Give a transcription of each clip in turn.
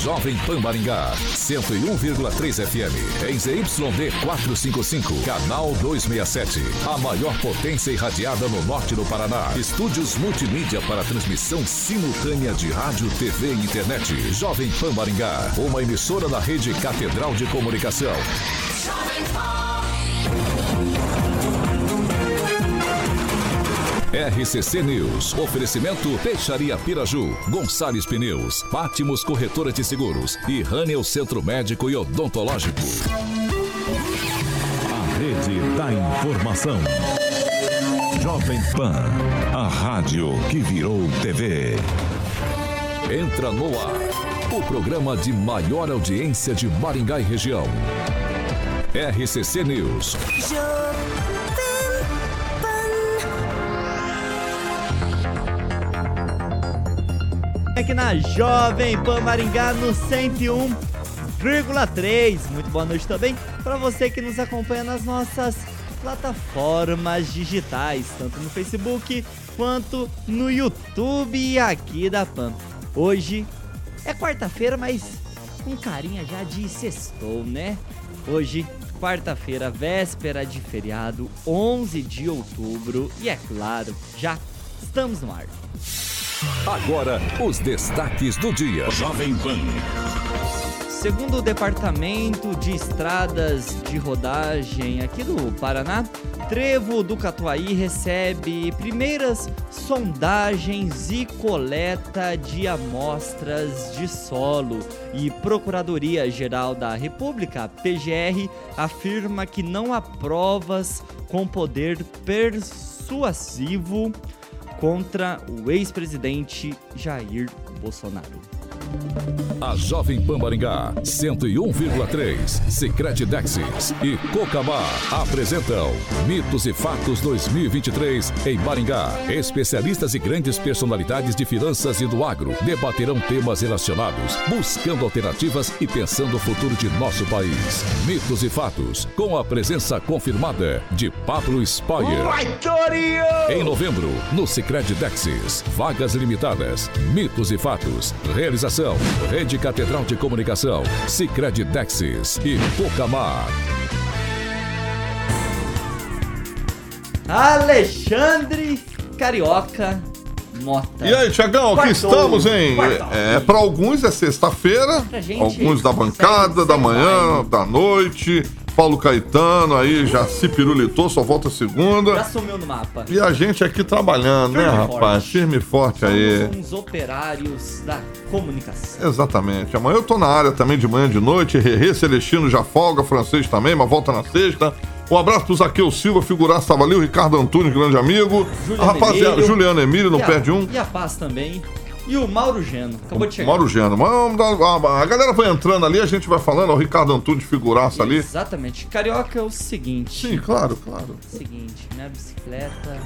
Jovem Pan Maringá, 101,3 FM. Em ZYD 455, canal 267. A maior potência irradiada no norte do Paraná. Estúdios multimídia para transmissão simultânea de rádio, TV e internet. Jovem Pan uma emissora da rede Catedral de Comunicação. RCC News. Oferecimento Peixaria Piraju, Gonçalves Pneus, Pátimos Corretora de Seguros e Rânio Centro Médico e Odontológico. A Rede da Informação. Jovem Pan, a rádio que virou TV. Entra no ar, o programa de maior audiência de Maringá e região. RCC News. aqui na Jovem Pan Maringá no 101,3. Muito boa noite também para você que nos acompanha nas nossas plataformas digitais, tanto no Facebook quanto no YouTube aqui da Pan. Hoje é quarta-feira, mas com carinha já de sextou, né? Hoje, quarta-feira, véspera de feriado, 11 de outubro, e é claro, já estamos no ar. Agora, os destaques do dia. Jovem Pan. Segundo o Departamento de Estradas de Rodagem aqui do Paraná, Trevo do Catuaí recebe primeiras sondagens e coleta de amostras de solo. E Procuradoria-Geral da República, PGR, afirma que não há provas com poder persuasivo contra o ex-presidente Jair Bolsonaro. A Jovem Pan Maringá, 101,3, Secret Dexis e Cocamar apresentam Mitos e Fatos 2023 em Maringá. Especialistas e grandes personalidades de finanças e do agro debaterão temas relacionados, buscando alternativas e pensando o futuro de nosso país. Mitos e Fatos, com a presença confirmada de Pablo Spoyer. Em novembro, no Secret Dexis, vagas limitadas. Mitos e Fatos, realização Rede Catedral de Comunicação, Sicredi Dexis e Pocamar. Alexandre Carioca Mota. E aí, Tiagão, aqui estamos, hein? Quartou. É, para alguns é sexta-feira, alguns da bancada, da manhã, da noite. Paulo Caetano aí já se pirulitou, só volta segunda. Já sumiu no mapa. E a gente aqui trabalhando, né, Firme né, rapaz? Forte. Firme e forte Somos aí. uns operários da comunicação. Exatamente. Amanhã eu tô na área também de manhã de noite. Rerê Celestino já folga, francês também, mas volta na sexta. Um abraço pro Zaqueu Silva, figuraça tava ali, o Ricardo Antunes, grande amigo. Juliano a rapaziada, Emílio. Juliano Emílio, não perde um. E a Paz também. E o Mauro Geno, acabou de chegar. Mauro Geno. A galera vai entrando ali, a gente vai falando, o Ricardo Antunes, figuraça ali. Exatamente. Carioca é o seguinte. Sim, claro, claro. Seguinte, minha bicicleta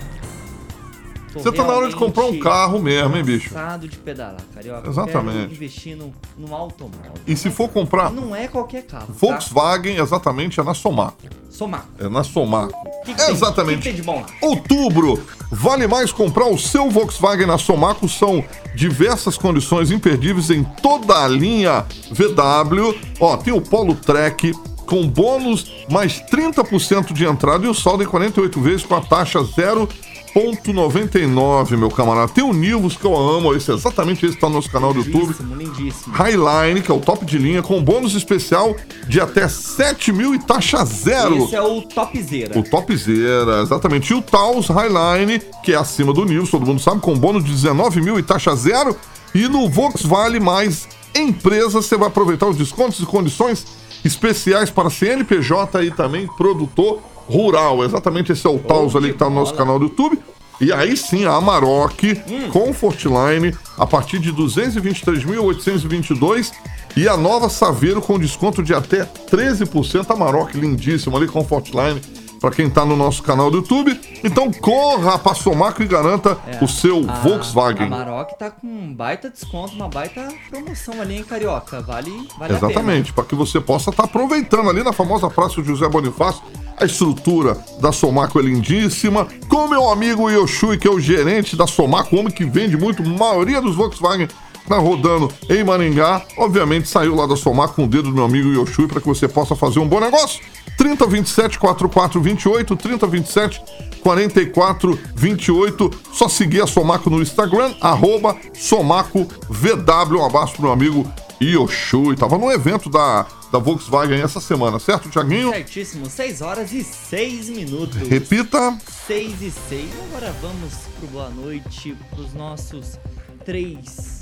você tá na hora de comprar um carro mesmo, hein, bicho? Cansado de pedalar, carioca. Exatamente. investindo num automóvel. E se for comprar. Não é qualquer carro. Tá? Volkswagen, tá? exatamente, é na Somaco. Somaco. É na Somaco. Que que exatamente. Tem? Que tem de bom lá? Outubro. Vale mais comprar o seu Volkswagen na Somaco. São diversas condições imperdíveis em toda a linha VW. Ó, tem o Polo Trek com bônus mais 30% de entrada e o saldo em 48 vezes com a taxa zero 1.99, meu camarada. Tem o Nivus, que eu amo, esse é exatamente esse que tá no nosso canal do YouTube. Lindíssimo. Highline, que é o top de linha, com bônus especial de até 7 mil e taxa zero. Esse é o topzera. O topzera, exatamente. E o Taos Highline, que é acima do Nivus, todo mundo sabe, com bônus de 19 mil e taxa zero. E no Volkswagen mais empresa, você vai aproveitar os descontos e condições especiais para CNPJ e também produtor rural. Exatamente esse é o Taos ali que está no nosso canal do YouTube. E aí sim, a Amarok hum. Comfortline a partir de 223.822 e a nova Saveiro com desconto de até 13%. Amarok lindíssimo ali, Comfortline para quem tá no nosso canal do YouTube. Então corra para Somaco e garanta É, o seu a- Volkswagen. A Maroc tá com um baita desconto, uma baita promoção ali em Carioca. Vale, vale a pena. Exatamente, para que você possa estar aproveitando ali na famosa Praça José Bonifácio. A estrutura da Somaco é lindíssima. Com meu amigo Yoshui, que é o gerente da Somaco, homem que vende muito, maioria dos Volkswagen tá rodando em Maringá. Obviamente saiu lá da Somaco com o dedo do meu amigo Yoshui para que você possa fazer um bom negócio. 3027 4428, 3027 4428. Só seguir a Somaco no Instagram, arroba SomacoVW. Um abraço pro meu amigo Yoshui. Tava no evento da, da Volkswagen essa semana, certo, Tiaguinho? Certíssimo, 6 horas e 6 minutos. Repita. 6 e 6. Agora vamos pro boa noite pros nossos três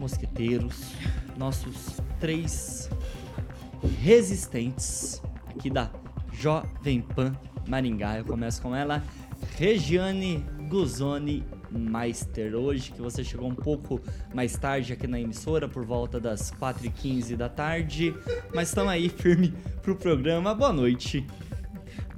mosqueteiros, nossos três resistentes aqui da Jovem Pan Maringá. Eu começo com ela, Regiane Guzoni Meister. Hoje que você chegou um pouco mais tarde aqui na emissora, por volta das 4h15 da tarde, mas estamos aí firme pro programa. Boa noite.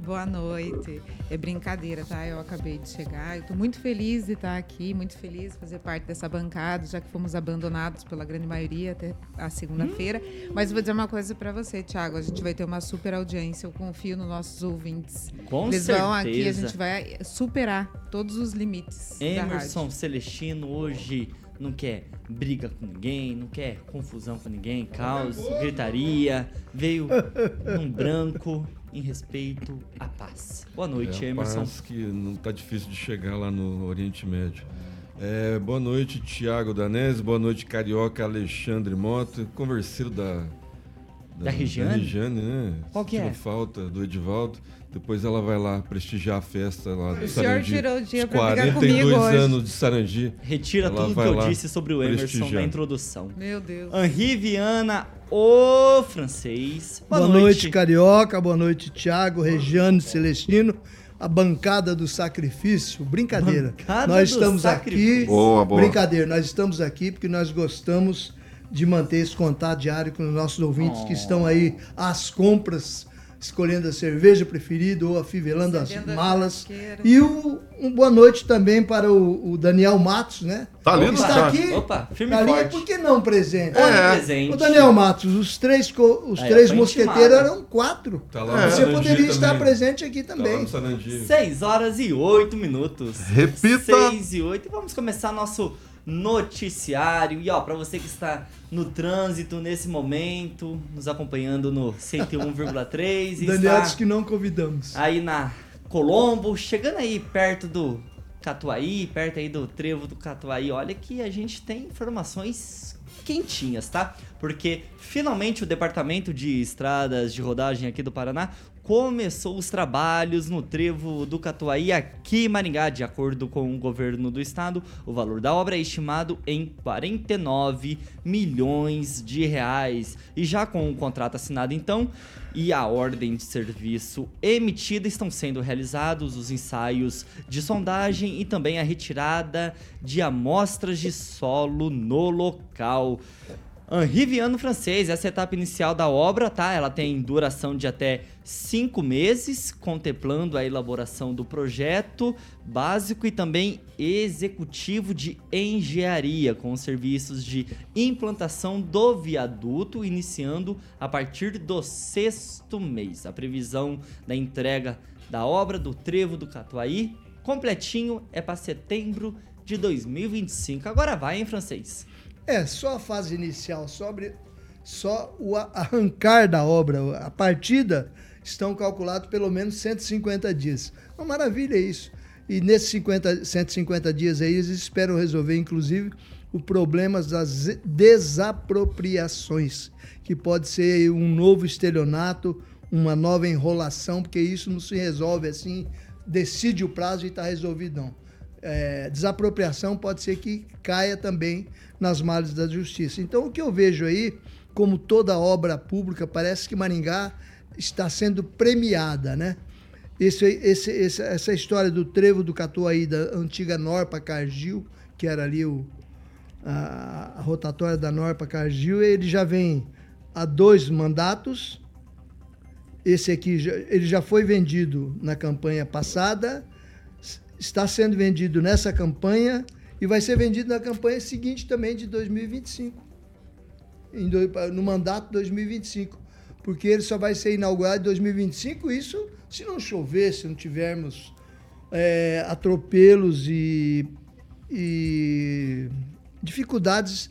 Boa noite. É brincadeira, tá? Eu acabei de chegar. Eu tô muito feliz de estar aqui, muito feliz de fazer parte dessa bancada, já que fomos abandonados pela grande maioria até a segunda-feira. Mas vou dizer uma coisa para você, Thiago. A gente vai ter uma super audiência. Eu confio nos nossos ouvintes. Com Eles vão aqui, a certeza. gente vai superar todos os limites Emerson. Celestino hoje não quer briga com ninguém, não quer confusão com ninguém, caos, gritaria, veio num branco em respeito à paz. Boa noite, É, Emerson. paz que não tá difícil de chegar lá no Oriente Médio. É, boa noite, Tiago Danese. Boa noite, Carioca Alexandre Mota. Converseiro da. Da Regiane? Da Regiane, né? Qual que é? Falta do Edivaldo. Depois ela vai lá prestigiar a festa lá do O senhor Sarandi. tirou o dia pra brigar 42 comigo hoje. anos de Sarandi. Retira Ela tudo que eu disse sobre o Emerson prestigiar. na introdução. Meu Deus. Henri Viana, o francês. Boa, Boa, noite. Carioca. Boa noite, Tiago, Regiane, Celestino. A bancada do sacrifício. Brincadeira. Bancada nós do estamos sacrifício. aqui. Boa, boa. Brincadeira. Nós estamos aqui porque nós gostamos de manter esse contato diário com os nossos ouvintes Oh. que estão aí às compras, escolhendo a cerveja preferida ou afivelando as malas. E o, um boa noite também para o, o Daniel Matos, né? Tá ali Está chat. aqui. Opa, firme Tá ali, forte. por que não presente? É. o presente. Ô Daniel Matos, os três, os Aí, três mosqueteiros eram quatro. Tá lá no Você poderia estar também. presente aqui Tá lá também. 6 horas e 8 minutos. Repita. 6 e 8. E vamos começar nosso noticiário. E ó, pra você que está no trânsito nesse momento, nos acompanhando no 101,3 e Daniel está disse que não convidamos. aí na Colombo, chegando aí perto do Catuaí, perto aí do trevo do Catuaí. Olha que a gente tem informações quentinhas, tá? Porque finalmente o Departamento de Estradas de Rodagem aqui do Paraná começou os trabalhos no trevo do Catuaí aqui em Maringá. De acordo com o governo do estado, o valor da obra é estimado em 49 milhões de reais. E já com o contrato assinado então e a ordem de serviço emitida, estão sendo realizados os ensaios de sondagem e também a retirada de amostras de solo no local. Henri Viano francês, essa é a etapa inicial da obra, tá? Ela tem duração de até cinco meses, contemplando a elaboração do projeto básico e também executivo de engenharia, com os serviços de implantação do viaduto, iniciando a partir do sexto mês. A previsão da entrega da obra do Trevo do Catuaí, completinho, é para setembro de 2025. Agora vai em francês. É, só a fase inicial, sobre, só o arrancar da obra, a partida, estão calculados pelo menos 150 dias. Uma maravilha isso. E nesses 50, 150 dias aí, eles esperam resolver, inclusive, o problema das desapropriações, que pode ser um novo estelionato, uma nova enrolação, porque isso não se resolve assim, decide o prazo e está resolvido, não. É, desapropriação pode ser que caia também nas males da justiça. Então, o que eu vejo aí, como toda obra pública, parece que Maringá está sendo premiada, né? Esse, esse, esse- essa história do trevo do Catuaí, da antiga Norpa Cargil, que era ali o, a, a rotatória da Norpa Cargil, ele já vem há dois mandatos esse aqui, já- ele já foi vendido na campanha passada, está sendo vendido nessa campanha e vai ser vendido na campanha seguinte também de 2025. Em do- no mandato 2025. Porque ele só vai ser inaugurado em 2025, isso se não chover, se não tivermos é, atropelos e, e dificuldades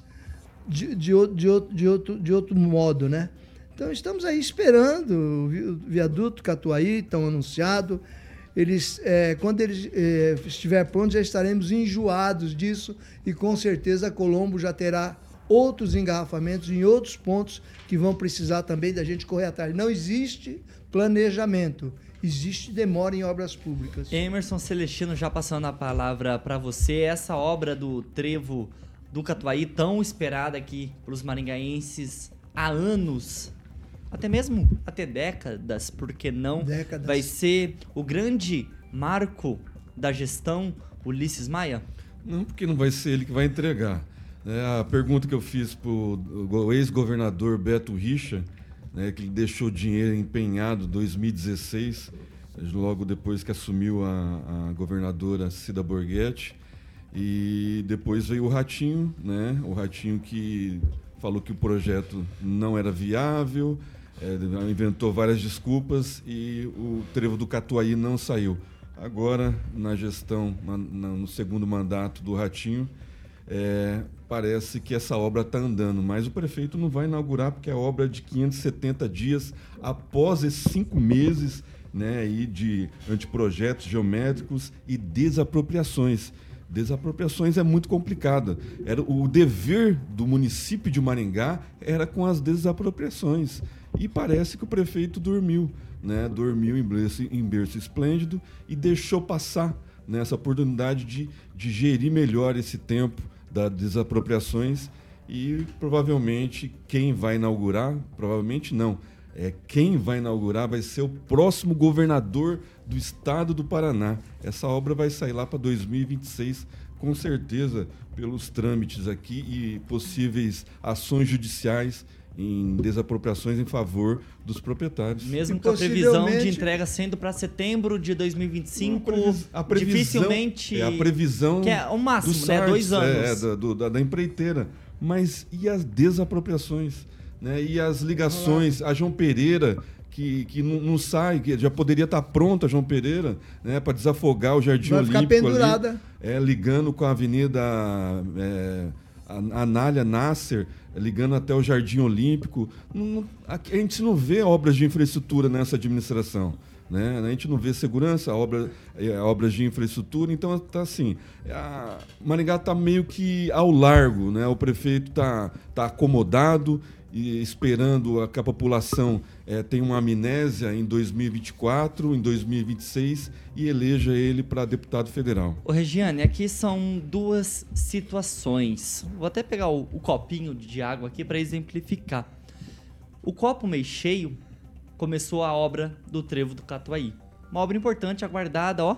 de, de, de, outro- de, outro, de outro modo, né? Então estamos aí esperando o vi- o viaduto Catuaí, estão anunciado. Eles, é, quando ele é, estiver pronto, já estaremos enjoados disso e com certeza Colombo já terá outros engarrafamentos em outros pontos que vão precisar também da gente correr atrás. Não existe planejamento, existe demora em obras públicas. Emerson Celestino, já passando a palavra para você, essa obra do trevo do Catuaí, tão esperada aqui pelos maringaenses há anos, até mesmo até décadas, por que não? Décadas. Vai ser o grande marco da gestão Ulisses Maia? Não, porque não vai ser ele que vai entregar. né? a pergunta que eu fiz para o ex-governador Beto Richa, né, que ele deixou dinheiro empenhado em 2016, logo depois que assumiu a, a governadora Cida Borghetti. E depois veio o Ratinho, né? O Ratinho que falou que o projeto não era viável, eh, inventou várias desculpas e o trevo do Catuaí não saiu. Agora, na gestão, na- no segundo mandato do Ratinho, eh, parece que essa obra está andando, mas o prefeito não vai inaugurar porque é obra de 570 dias após esses cinco meses né, aí de anteprojetos geométricos e desapropriações. Desapropriações é muito complicada. Era o dever do município de Maringá era com as desapropriações. E parece que o prefeito dormiu, né? Dormiu em berço, em berço esplêndido e deixou passar né, essa oportunidade de, de gerir melhor esse tempo das desapropriações e provavelmente quem vai inaugurar, provavelmente não, é quem vai inaugurar vai ser o próximo governador do estado do Paraná. Essa obra vai sair lá para 2026, com certeza, pelos trâmites aqui e possíveis ações judiciais em desapropriações em favor dos proprietários. Mesmo com a previsão de entrega sendo para setembro de 2025, A previs- a previsão- dificilmente. É a previsão. Que é o máximo, do né? SARS, Dois anos. É, da, do- da, da empreiteira. Mas e as desapropriações? Né? E as ligações? A João Pereira, que, que não, não sai, que já poderia estar pronta a João Pereira, né? para desafogar o Jardim Vai ficar Olímpico. ali, pendurada. é, ligando com a Avenida é, a- Anália Nasser, ligando até o Jardim Olímpico. A, gente não vê obras de infraestrutura nessa administração. Né? A gente não vê segurança, obra, é, obras de infraestrutura, então tá assim. Maringá está meio que ao largo, né? O prefeito está tá acomodado esperando que a população eh, tenha uma amnésia em 2024, em 2026 e eleja ele para deputado federal. Ô, Regiane, aqui são duas situações. Vou até pegar o, o copinho de água aqui para exemplificar. O copo meio cheio começou a obra do Trevo do Catuaí. Uma obra importante, aguardada, ó,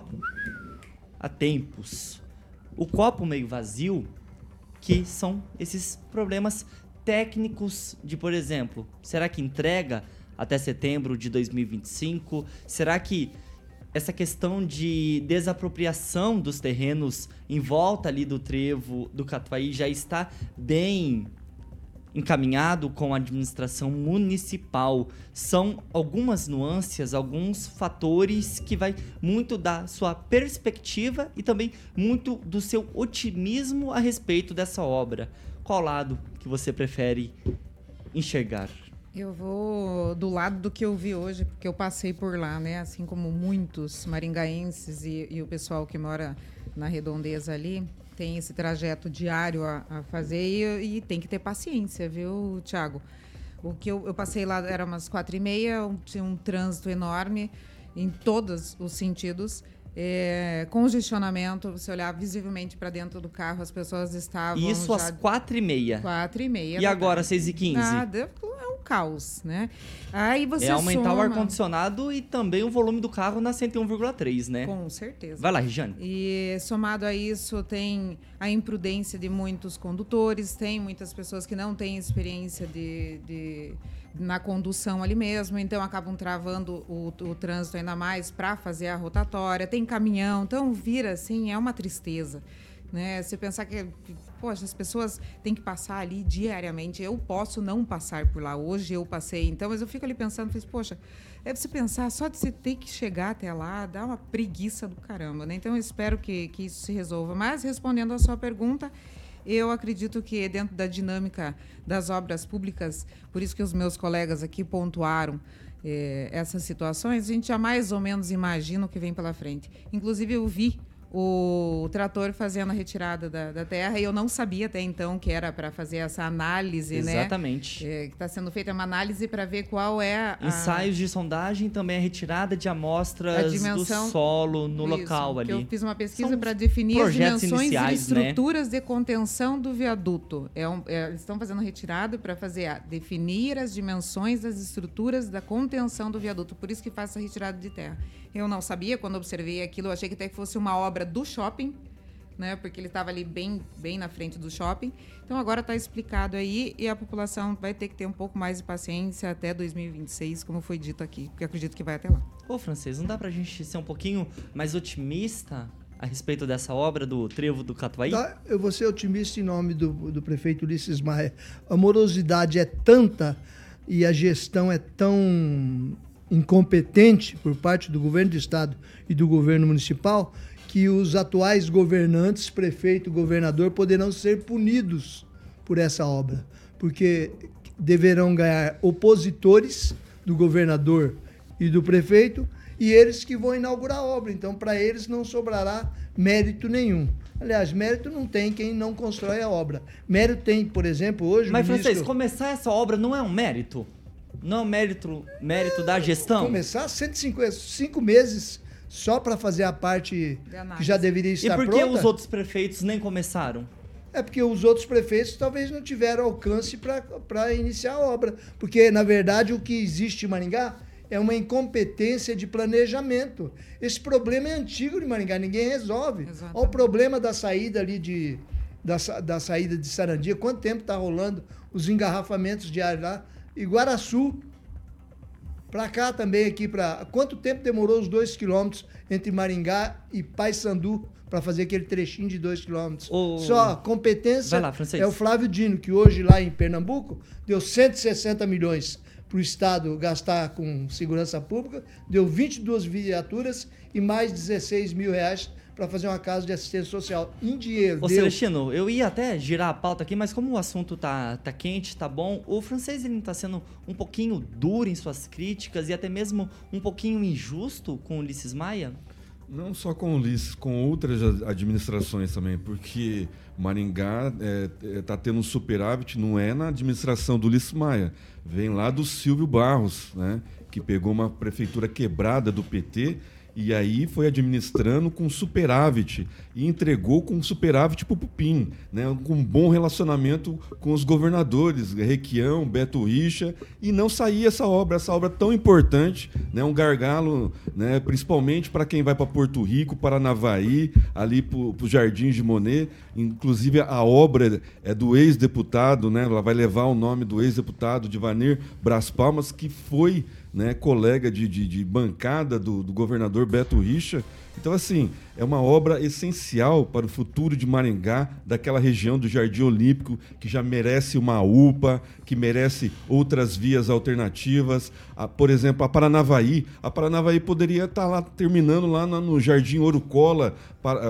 há tempos. O copo meio vazio, que são esses problemas técnicos de, por exemplo, será que entrega até setembro de 2025? Será que essa questão de desapropriação dos terrenos em volta ali do trevo do Catuaí já está bem encaminhado com a administração municipal. São algumas nuances, alguns fatores que vai muito da sua perspectiva e também muito do seu otimismo a respeito dessa obra. Qual lado que você prefere enxergar? Eu vou do lado do que eu vi hoje, porque eu passei por lá, né? Assim como muitos maringaenses e, e o pessoal que mora na redondeza ali, tem esse trajeto diário a, a fazer e, e tem que ter paciência, viu, Tiago? O que eu, eu passei lá era umas quatro e meia, tinha um trânsito enorme em todos os sentidos. É, congestionamento, você olhar visivelmente para dentro do carro, as pessoas estavam Isso às quatro e meia. quatro e meia. E agora, tarde. seis e quinze? Nada, é um caos, né? Aí você é aumentar soma... o ar-condicionado e também o volume do carro na 101,3, né? Com certeza. Vai lá, Regiane. E somado a isso, tem a imprudência de muitos condutores, tem muitas pessoas que não têm experiência de, de na condução ali mesmo, então acabam travando o, o trânsito ainda mais para fazer a rotatória. Tem caminhão, então vira assim, é uma tristeza. Né? Você pensar que, poxa, as pessoas têm que passar ali diariamente. Eu posso não passar por lá. Hoje eu passei, então, mas eu fico ali pensando, fiz, poxa, é você pensar, só de você ter que chegar até lá, dá uma preguiça do caramba, né? Então eu espero que, que isso se resolva. Mas respondendo a sua pergunta, eu acredito que dentro da dinâmica das obras públicas, por isso que os meus colegas aqui pontuaram eh, essas situações, a gente já mais ou menos imagina o que vem pela frente. Inclusive, eu vi o trator fazendo a retirada da, da, terra e eu não sabia até então que era para fazer essa análise, Exatamente. né? Exatamente. É, que está sendo feita uma análise para ver qual é a... Ensaios de sondagem também a retirada de amostras dimensão, do solo no isso, local ali. Eu fiz uma pesquisa para definir as dimensões e né? estruturas né? de contenção do viaduto. É um, é, eles estão fazendo retirada para fazer a, definir as dimensões das estruturas da contenção do viaduto. Por isso que faz essa retirada de terra. Eu não sabia quando observei aquilo, eu achei que até que fosse uma obra do shopping, né? Porque ele estava ali bem, bem na frente do shopping. Então agora está explicado aí e a população vai ter que ter um pouco mais de paciência até 2026, como foi dito aqui, porque acredito que vai até lá. Ô, francês, não dá para a gente ser um pouquinho mais otimista a respeito dessa obra do Trevo do Catuaí? Tá, eu vou ser otimista em nome do, do prefeito Ulisses Maia. A morosidade é tanta e a gestão é tão incompetente por parte do governo do estado e do governo municipal que os atuais governantes, prefeito, governador, poderão ser punidos por essa obra, porque deverão ganhar opositores do governador e do prefeito e eles que vão inaugurar a obra. Então, para eles não sobrará mérito nenhum. Aliás, mérito não tem quem não constrói a obra. Mérito tem, por exemplo, hoje. Mas, ministro... francês, começar essa obra não é um mérito? Não é mérito, mérito da gestão? Começar 155 meses só para fazer a parte que já deveria estar pronta. E por que pronta? os outros prefeitos nem começaram? É porque os outros prefeitos talvez não tiveram alcance para iniciar a obra. Porque, na verdade, o que existe em Maringá é uma incompetência de planejamento. Esse problema é antigo de Maringá, ninguém resolve. Exatamente. Olha o problema da saída ali de. Da, da saída de Sarandia, quanto tempo está rolando os engarrafamentos diários lá? Iguaraçu, para cá também aqui para quanto tempo demorou os dois quilômetros entre Maringá e Paysandu para fazer aquele trechinho de dois quilômetros? O... Só competência lá, é o Flávio Dino que hoje lá em Pernambuco deu 160 milhões para o Estado gastar com segurança pública, deu 22 viaturas e mais 16 mil reais para fazer uma casa de assistência social em dinheiro. Ô, deu... Celestino, eu ia até girar a pauta aqui, mas como o assunto tá, tá quente, tá bom, o francês ele não tá sendo um pouquinho duro em suas críticas e até mesmo um pouquinho injusto com o Ulisses Maia? Não só com o Ulisses, com outras administrações também, porque Maringá está é, é, tá tendo um superávit, não é na administração do Ulisses Maia, vem lá do Silvio Barros, né, que pegou uma prefeitura quebrada do PT e aí foi administrando com superávit e entregou com superávit para o Pupim, né? com um bom relacionamento com os governadores, Requião, Beto Richa, e não saía essa obra, essa obra tão importante, né? um gargalo, né? principalmente para quem vai para Porto Rico, Paranavaí, ali para os Jardins de Monet. Inclusive a obra é do ex-deputado, né? ela vai levar o nome do ex-deputado Divanir Bras Palmas, que foi né, colega de, de, de bancada do, do, governador Beto Richa. Então, assim, é uma obra essencial para o futuro de Maringá, daquela região do Jardim Olímpico, que já merece uma UPA, que merece outras vias alternativas. A, por exemplo, a Paranavaí. A Paranavaí poderia estar lá terminando lá no Jardim Ouro Cola,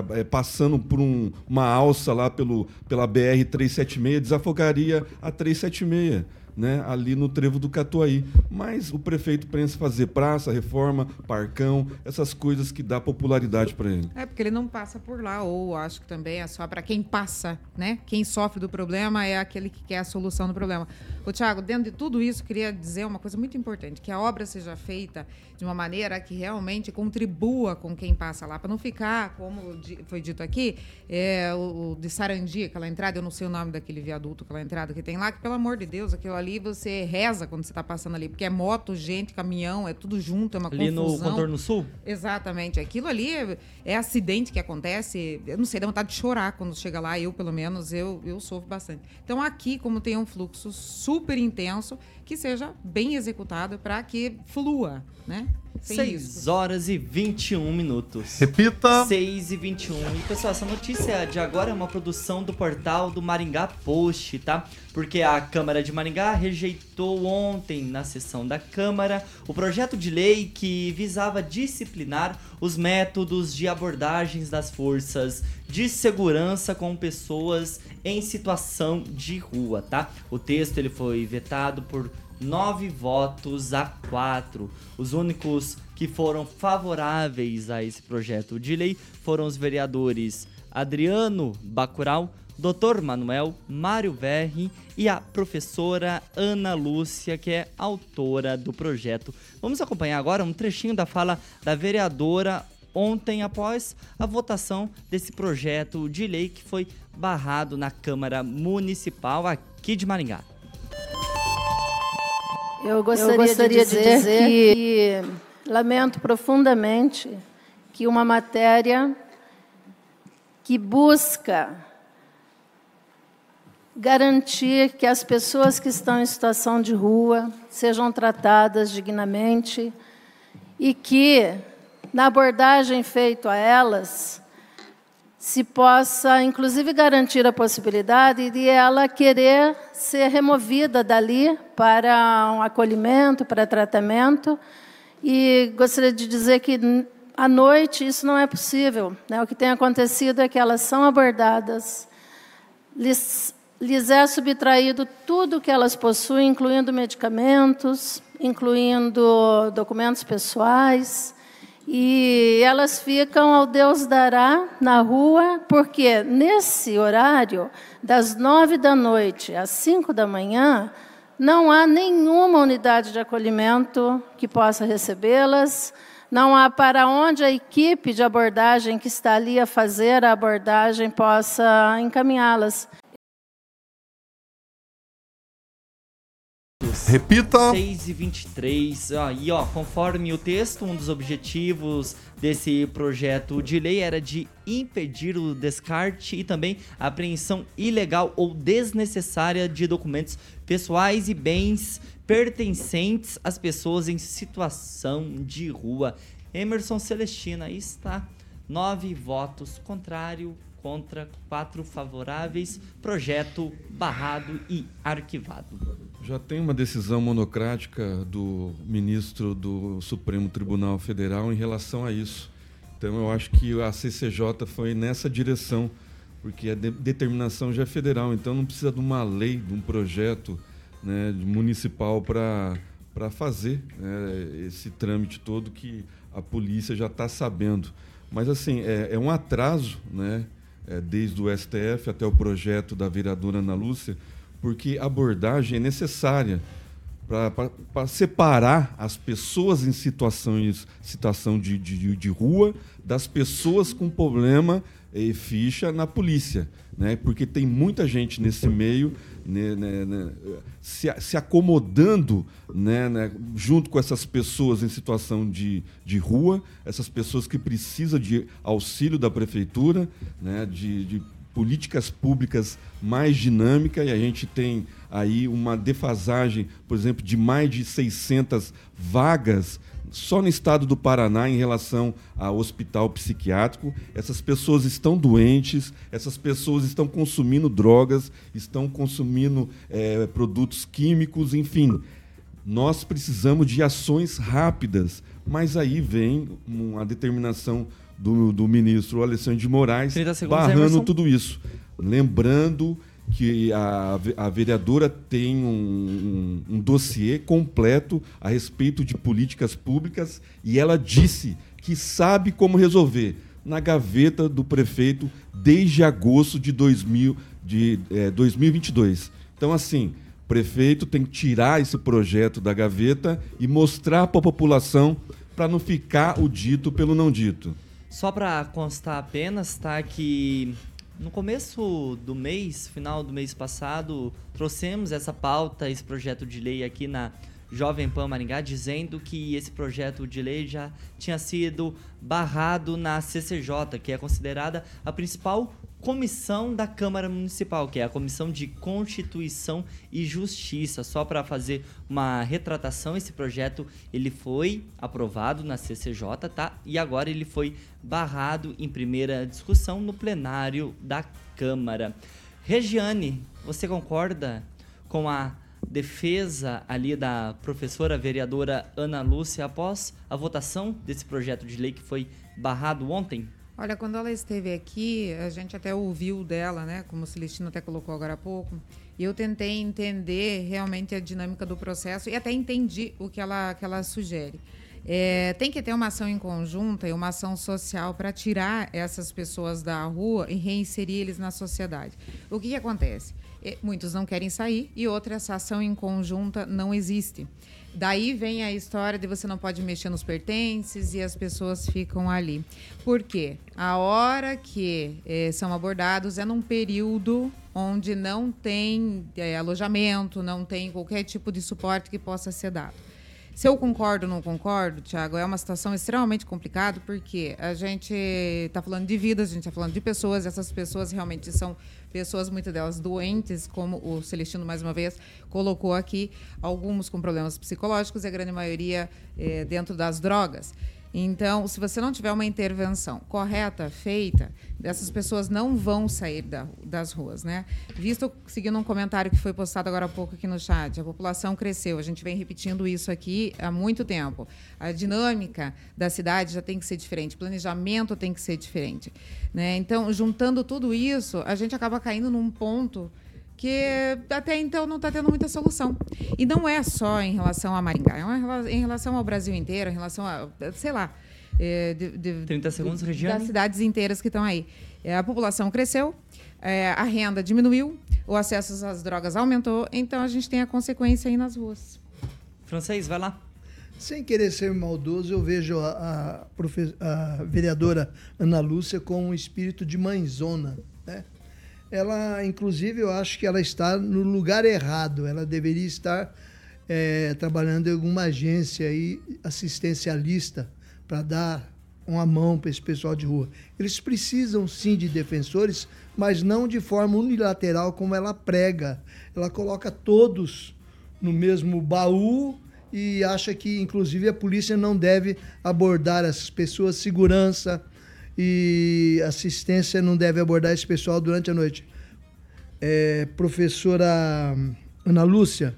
é, passando por um, uma alça lá pelo, pela BR-376, desafogaria a 376 né, ali no trevo do Catuaí. Mas o prefeito pensa fazer praça, reforma, parcão, essas coisas que dá popularidade para ele. É, porque ele não passa por lá, ou acho que também é só para quem passa, né? Quem sofre do problema é aquele que quer a solução do problema. O Tiago, dentro de tudo isso, queria dizer uma coisa muito importante, que a obra seja feita de uma maneira que realmente contribua com quem passa lá, para não ficar, como foi dito aqui, é, o, de Sarandi, aquela entrada, eu não sei o nome daquele viaduto, aquela entrada que tem lá, que pelo amor de Deus, aquilo ali ali você reza quando você está passando ali, porque é moto, gente, caminhão, é tudo junto, é uma Ali no confusão. contorno sul? Exatamente. Aquilo ali é, é acidente que acontece. Eu não sei, dá vontade de chorar quando chega lá. Eu, pelo menos, eu, eu sofro bastante. Então, aqui, como tem um fluxo super intenso, que seja bem executado para que flua, né? Sem 6 riscos. horas e 21 minutos. Repita. 6 e 21. E pessoal, essa notícia de agora é uma produção do portal do Maringá Post, tá? Porque a Câmara de Maringá rejeitou ontem, na sessão da Câmara, o projeto de lei que visava disciplinar os métodos de abordagens das forças de segurança com pessoas em situação de rua, tá? O texto ele foi vetado por nove votos a quatro. Os únicos que foram favoráveis a esse projeto de lei foram os vereadores Adriano Bacural, Dr. Manuel, Mário Verri e a professora Ana Lúcia, que é autora do projeto. Vamos acompanhar agora um trechinho da fala da vereadora ontem após a votação desse projeto de lei que foi barrado na Câmara Municipal aqui de Maringá. Eu gostaria, de, dizer que, lamento profundamente que uma matéria que busca garantir que as pessoas que estão em situação de rua sejam tratadas dignamente e que, na abordagem feita a elas, se possa, inclusive, garantir a possibilidade de ela querer ser removida dali para um acolhimento, para tratamento. E gostaria de dizer que à noite isso não é possível. Né? O que tem acontecido é que elas são abordadas, lhes, lhes é subtraído tudo que elas possuem, incluindo medicamentos, incluindo documentos pessoais. E elas ficam ao Deus dará na rua, porque nesse horário, das nove da noite às cinco da manhã, não há nenhuma unidade de acolhimento que possa recebê-las, não há para onde a equipe de abordagem que está ali a fazer a abordagem possa encaminhá-las. Repita. 6 e 23. Ó, E ó, conforme o texto, um dos objetivos desse projeto de lei era de impedir o descarte e também a apreensão ilegal ou desnecessária de documentos pessoais e bens pertencentes às pessoas em situação de rua. Emerson Celestina, aí está. Nove votos contrário contra quatro favoráveis. Projeto barrado e arquivado. Já tem uma decisão monocrática do ministro do Supremo Tribunal Federal em relação a isso. Então eu acho que a CCJ foi nessa direção, porque a de- determinação já é federal, então não precisa de uma lei, de um projeto né, municipal para fazer né, esse trâmite todo que a polícia já está sabendo. Mas assim, é, é um atraso, né, é, desde o STF até o projeto da vereadora Ana Lúcia, porque abordagem é necessária para separar as pessoas em situações, situação de, de, de rua das pessoas com problema e ficha na polícia. Né? Porque tem muita gente nesse meio né, né, né, se, se acomodando né, né, junto com essas pessoas em situação de, de rua, essas pessoas que precisam de auxílio da prefeitura, né, de, de políticas públicas mais dinâmica e a gente tem aí uma defasagem, por exemplo, de mais de 600 vagas só no estado do Paraná em relação ao hospital psiquiátrico. Essas pessoas estão doentes, essas pessoas estão consumindo drogas, estão consumindo eh, produtos químicos, enfim. Nós precisamos de ações rápidas, mas aí vem uma determinação do, do ministro Alessandro de Moraes 30 segundos, barrando Emerson. tudo isso. Lembrando que a, a vereadora tem um, um, um dossiê completo a respeito de políticas públicas e ela disse que sabe como resolver na gaveta do prefeito desde agosto de, 2000, de eh, 2022. Então, assim, o prefeito tem que tirar esse projeto da gaveta e mostrar para a população para não ficar o dito pelo não dito. Só para constar apenas, tá? Que no começo do mês, final do mês passado, trouxemos essa pauta, esse projeto de lei aqui na Jovem Pan Maringá, dizendo que esse projeto de lei já tinha sido barrado na CCJ, que é considerada a principal comissão da Câmara Municipal, que é a Comissão de Constituição e Justiça. Só para fazer uma retratação, esse projeto ele foi aprovado na CCJ, tá? E agora ele foi barrado em primeira discussão no plenário da Câmara. Regiane, você concorda com a defesa ali da professora vereadora Ana Lúcia após a votação desse projeto de lei que foi barrado ontem? Olha, quando ela esteve aqui, a gente até ouviu dela, né? Como o Celestino até colocou agora há pouco. E eu tentei entender realmente a dinâmica do processo e até entendi o que ela, que ela sugere. É, tem que ter uma ação em conjunta e uma ação social para tirar essas pessoas da rua e reinserir eles na sociedade. O que, que acontece? Muitos não querem sair e outra, essa ação em conjunta não existe. Daí vem a história de você não pode mexer nos pertences e as pessoas ficam ali. Por quê? A hora que eh, são abordados é num período onde não tem eh, alojamento, não tem qualquer tipo de suporte que possa ser dado. Se eu concordo ou não concordo, Tiago, é uma situação extremamente complicada, porque a gente está falando de vidas, a gente está falando de pessoas, essas pessoas realmente são pessoas, muitas delas doentes, como o Celestino, mais uma vez, colocou aqui, alguns com problemas psicológicos e a grande maioria é, dentro das drogas. Então, se você não tiver uma intervenção correta, feita, essas pessoas não vão sair da, das ruas, né? Visto, seguindo um comentário que foi postado agora há pouco aqui no chat, a população cresceu, a gente vem repetindo isso aqui há muito tempo. A dinâmica da cidade já tem que ser diferente, o planejamento tem que ser diferente. Né? Então, juntando tudo isso, a gente acaba caindo num ponto que até então não está tendo muita solução. E não é só em relação a Maringá, é uma, em relação ao Brasil inteiro, em relação a, sei lá, é, de, de, 30 segundos, Regiane. Das cidades inteiras que estão aí. É, a população cresceu, é, a renda diminuiu, o acesso às drogas aumentou, então a gente tem a consequência aí nas ruas. Francês, vai lá. Sem querer ser maldoso, eu vejo a, a, a vereadora Ana Lúcia com um espírito de mãezona, né? Ela, inclusive, eu acho que ela está no lugar errado. Ela deveria estar é, trabalhando em alguma agência aí, assistencialista para dar uma mão para esse pessoal de rua. Eles precisam sim de defensores, mas não de forma unilateral como ela prega. Ela coloca todos no mesmo baú e acha que, inclusive, a polícia não deve abordar essas pessoas, segurança, e assistência não deve abordar esse pessoal durante a noite. É, professora Ana Lúcia,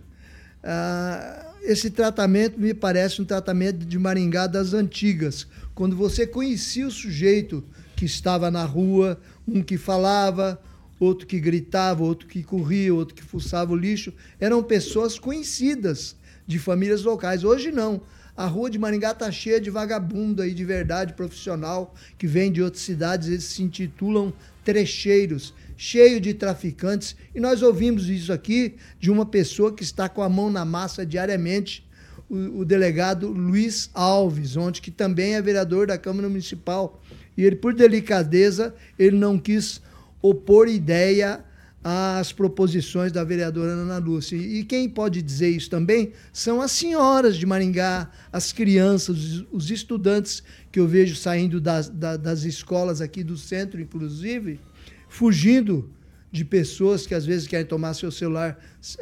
ah, esse tratamento me parece um tratamento de Maringá das antigas, quando você conhecia o sujeito que estava na rua, um que falava, outro que gritava, outro que corria, outro que fuçava o lixo, eram pessoas conhecidas de famílias locais. Hoje não. A rua de Maringá tá cheia de vagabundo aí de verdade profissional que vem de outras cidades, eles se intitulam trecheiros, cheio de traficantes. E nós ouvimos isso aqui de uma pessoa que está com a mão na massa diariamente, o, o delegado Luiz Alves, onde que também é vereador da Câmara Municipal. E ele, por delicadeza, ele não quis opor ideia as proposições da vereadora Ana Lúcia. E quem pode dizer isso também são as senhoras de Maringá, as crianças, os estudantes que eu vejo saindo das, das escolas aqui do centro, inclusive, fugindo de pessoas que às vezes querem tomar seu celular.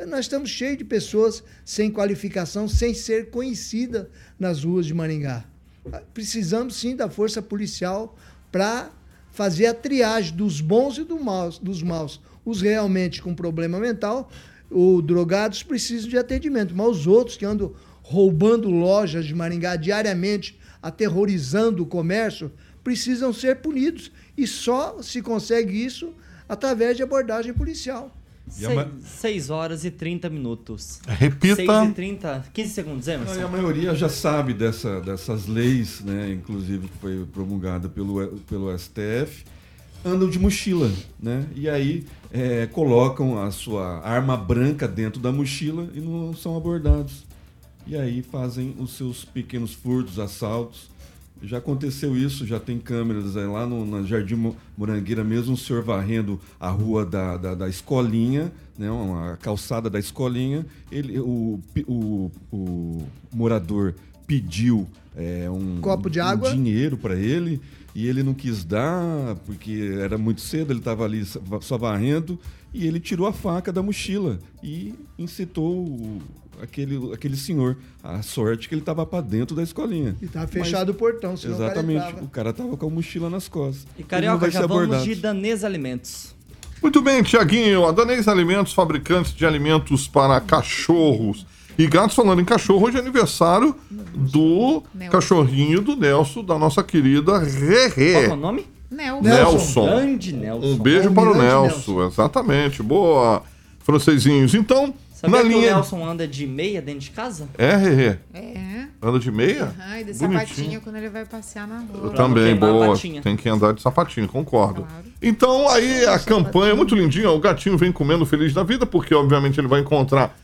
Nós estamos cheios de pessoas sem qualificação, sem ser conhecida nas ruas de Maringá. Precisamos sim da força policial para fazer a triagem dos bons e maus, dos maus os realmente com problema mental ou drogados precisam de atendimento, mas os outros que andam roubando lojas de Maringá diariamente, aterrorizando o comércio, precisam ser punidos. E só se consegue isso através de abordagem policial. 6 horas e 30 minutos. Repita. 6 e 30, 15 segundos, Emerson. a maioria já sabe dessa, dessas leis, né, inclusive que foi promulgada pelo, pelo STF andam de mochila, né? E aí é, colocam a sua arma branca dentro da mochila e não são abordados. E aí fazem os seus pequenos furtos, assaltos, Já aconteceu isso, já tem câmeras aí lá no, na Jardim Morangueira mesmo, o senhor varrendo a rua da, da, da escolinha, né, a calçada da escolinha, ele, o, o, o morador pediu é, um, Copo de um água? dinheiro para ele e ele não quis dar porque era muito cedo, ele estava ali só varrendo e ele tirou a faca da mochila e incitou o, aquele, aquele senhor. A sorte que ele estava para dentro da escolinha. E tava fechado Mas, o portão, senão Exatamente. o cara entrava. O cara tava com a mochila nas costas. E Carioca, vai já ser vamos abordado. de Danês Alimentos. Muito bem, Tiaguinho. A Danês Alimentos, fabricantes de alimentos para cachorros e gatos. Falando em cachorro, hoje é aniversário do Nelson. cachorrinho do Nelson, da nossa querida Qual Rerê. é o nome? Nelson. Nelson. Grande Nelson. Um beijo para o Almirante Nelson. Exatamente. Boa, francesinhos. Então, Sabia na que o linha. Nelson anda de meia dentro de casa? É, Rerê. É. Anda de meia? Ai, de Bonitinho. sapatinho quando ele vai passear na Eu rua. Não também, boa. Tem que andar de sapatinho, concordo. Claro. Então, aí a campanha é muito lindinha. O gatinho vem comendo feliz da vida, porque obviamente ele vai encontrar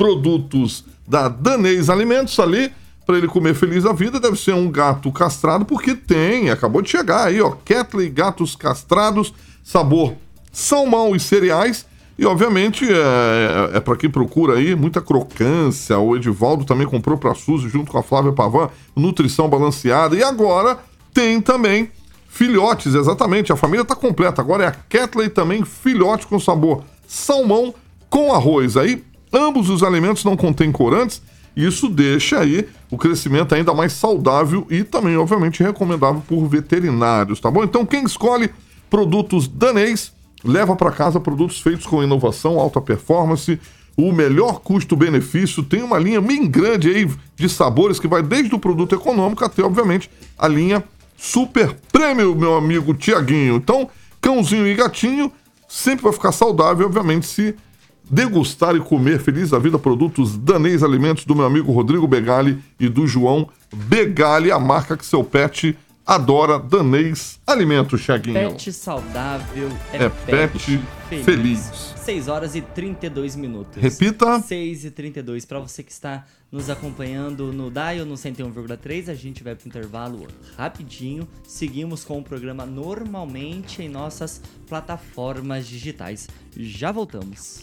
produtos da Danês Alimentos ali para ele comer feliz da vida. Deve ser um gato castrado, porque tem, acabou de chegar aí, ó, Ketley gatos castrados, sabor salmão e cereais. E obviamente é, é para quem procura aí muita crocância. O Edivaldo também comprou para Suzy junto com a Flávia Pavan, nutrição balanceada. E agora tem também filhotes, exatamente. A família tá completa. Agora é a Ketley também filhote com sabor salmão com arroz. Aí ambos os alimentos não contêm corantes. Isso deixa aí o crescimento ainda mais saudável e também, obviamente, recomendável por veterinários, tá bom? Então, quem escolhe produtos danês, leva para casa produtos feitos com inovação, alta performance, o melhor custo-benefício. Tem uma linha bem grande aí de sabores que vai desde o produto econômico até, obviamente, a linha super prêmio, meu amigo Tiaguinho. Então, cãozinho e gatinho sempre vai ficar saudável, obviamente, se degustar e comer feliz da vida produtos Danês Alimentos do meu amigo Rodrigo Begali e do João Begali, a marca que seu pet adora, Danês Alimentos, Tiaguinho. Pet saudável é, É pet feliz. 6 horas e 32 minutos. Repita. 6 e 32. Para você que está nos acompanhando no Dial no 101,3, a gente vai pro intervalo rapidinho. Seguimos com o programa normalmente em nossas plataformas digitais. Já voltamos.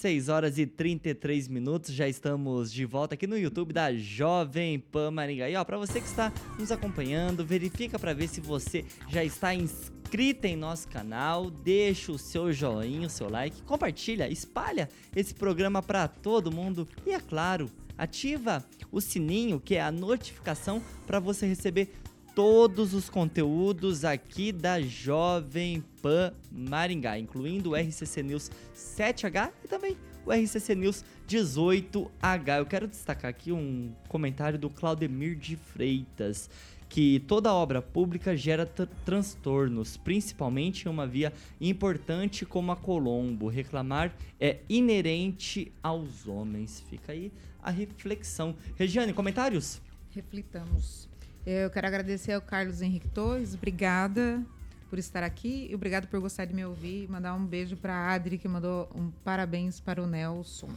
6 horas e 33 minutos, já estamos de volta aqui no YouTube da Jovem Pan Maringá. E ó, para você que está nos acompanhando, verifica para ver se você já está inscrito em nosso canal, deixa o seu joinha, o seu like, compartilha, espalha esse programa para todo mundo. E é claro, ativa o sininho, que é a notificação para você receber todos os conteúdos aqui da Jovem Pan Maringá, incluindo o RCC News 7H e também o RCC News 18H. Eu quero destacar aqui um comentário do Claudemir de Freitas, que toda obra pública gera tr- transtornos, principalmente em uma via importante como a Colombo. Reclamar é inerente aos homens. Fica aí a reflexão. Regiane, comentários? Reflitamos. Eu quero agradecer ao Carlos Henrique Torres, obrigada por estar aqui e obrigado por gostar de me ouvir. Mandar um beijo para a Adri, que mandou um parabéns para o Nelson.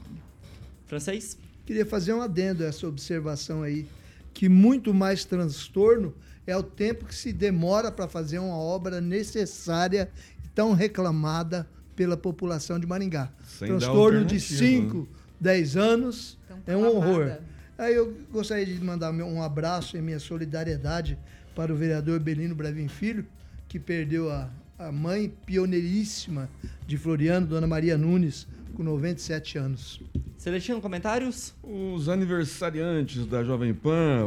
Francês? Queria fazer um adendo a essa observação aí, que muito mais transtorno é o tempo que se demora para fazer uma obra necessária e tão reclamada pela população de Maringá. Sem transtorno de alternativa, 5, 10 anos Tão é um horror. Aí eu gostaria de mandar um abraço e minha solidariedade para o vereador Belino Brevin Filho, que perdeu a, a mãe pioneiríssima de Floriano, Dona Maria Nunes, com 97 anos. Celestino, comentários? Os aniversariantes da Jovem Pan,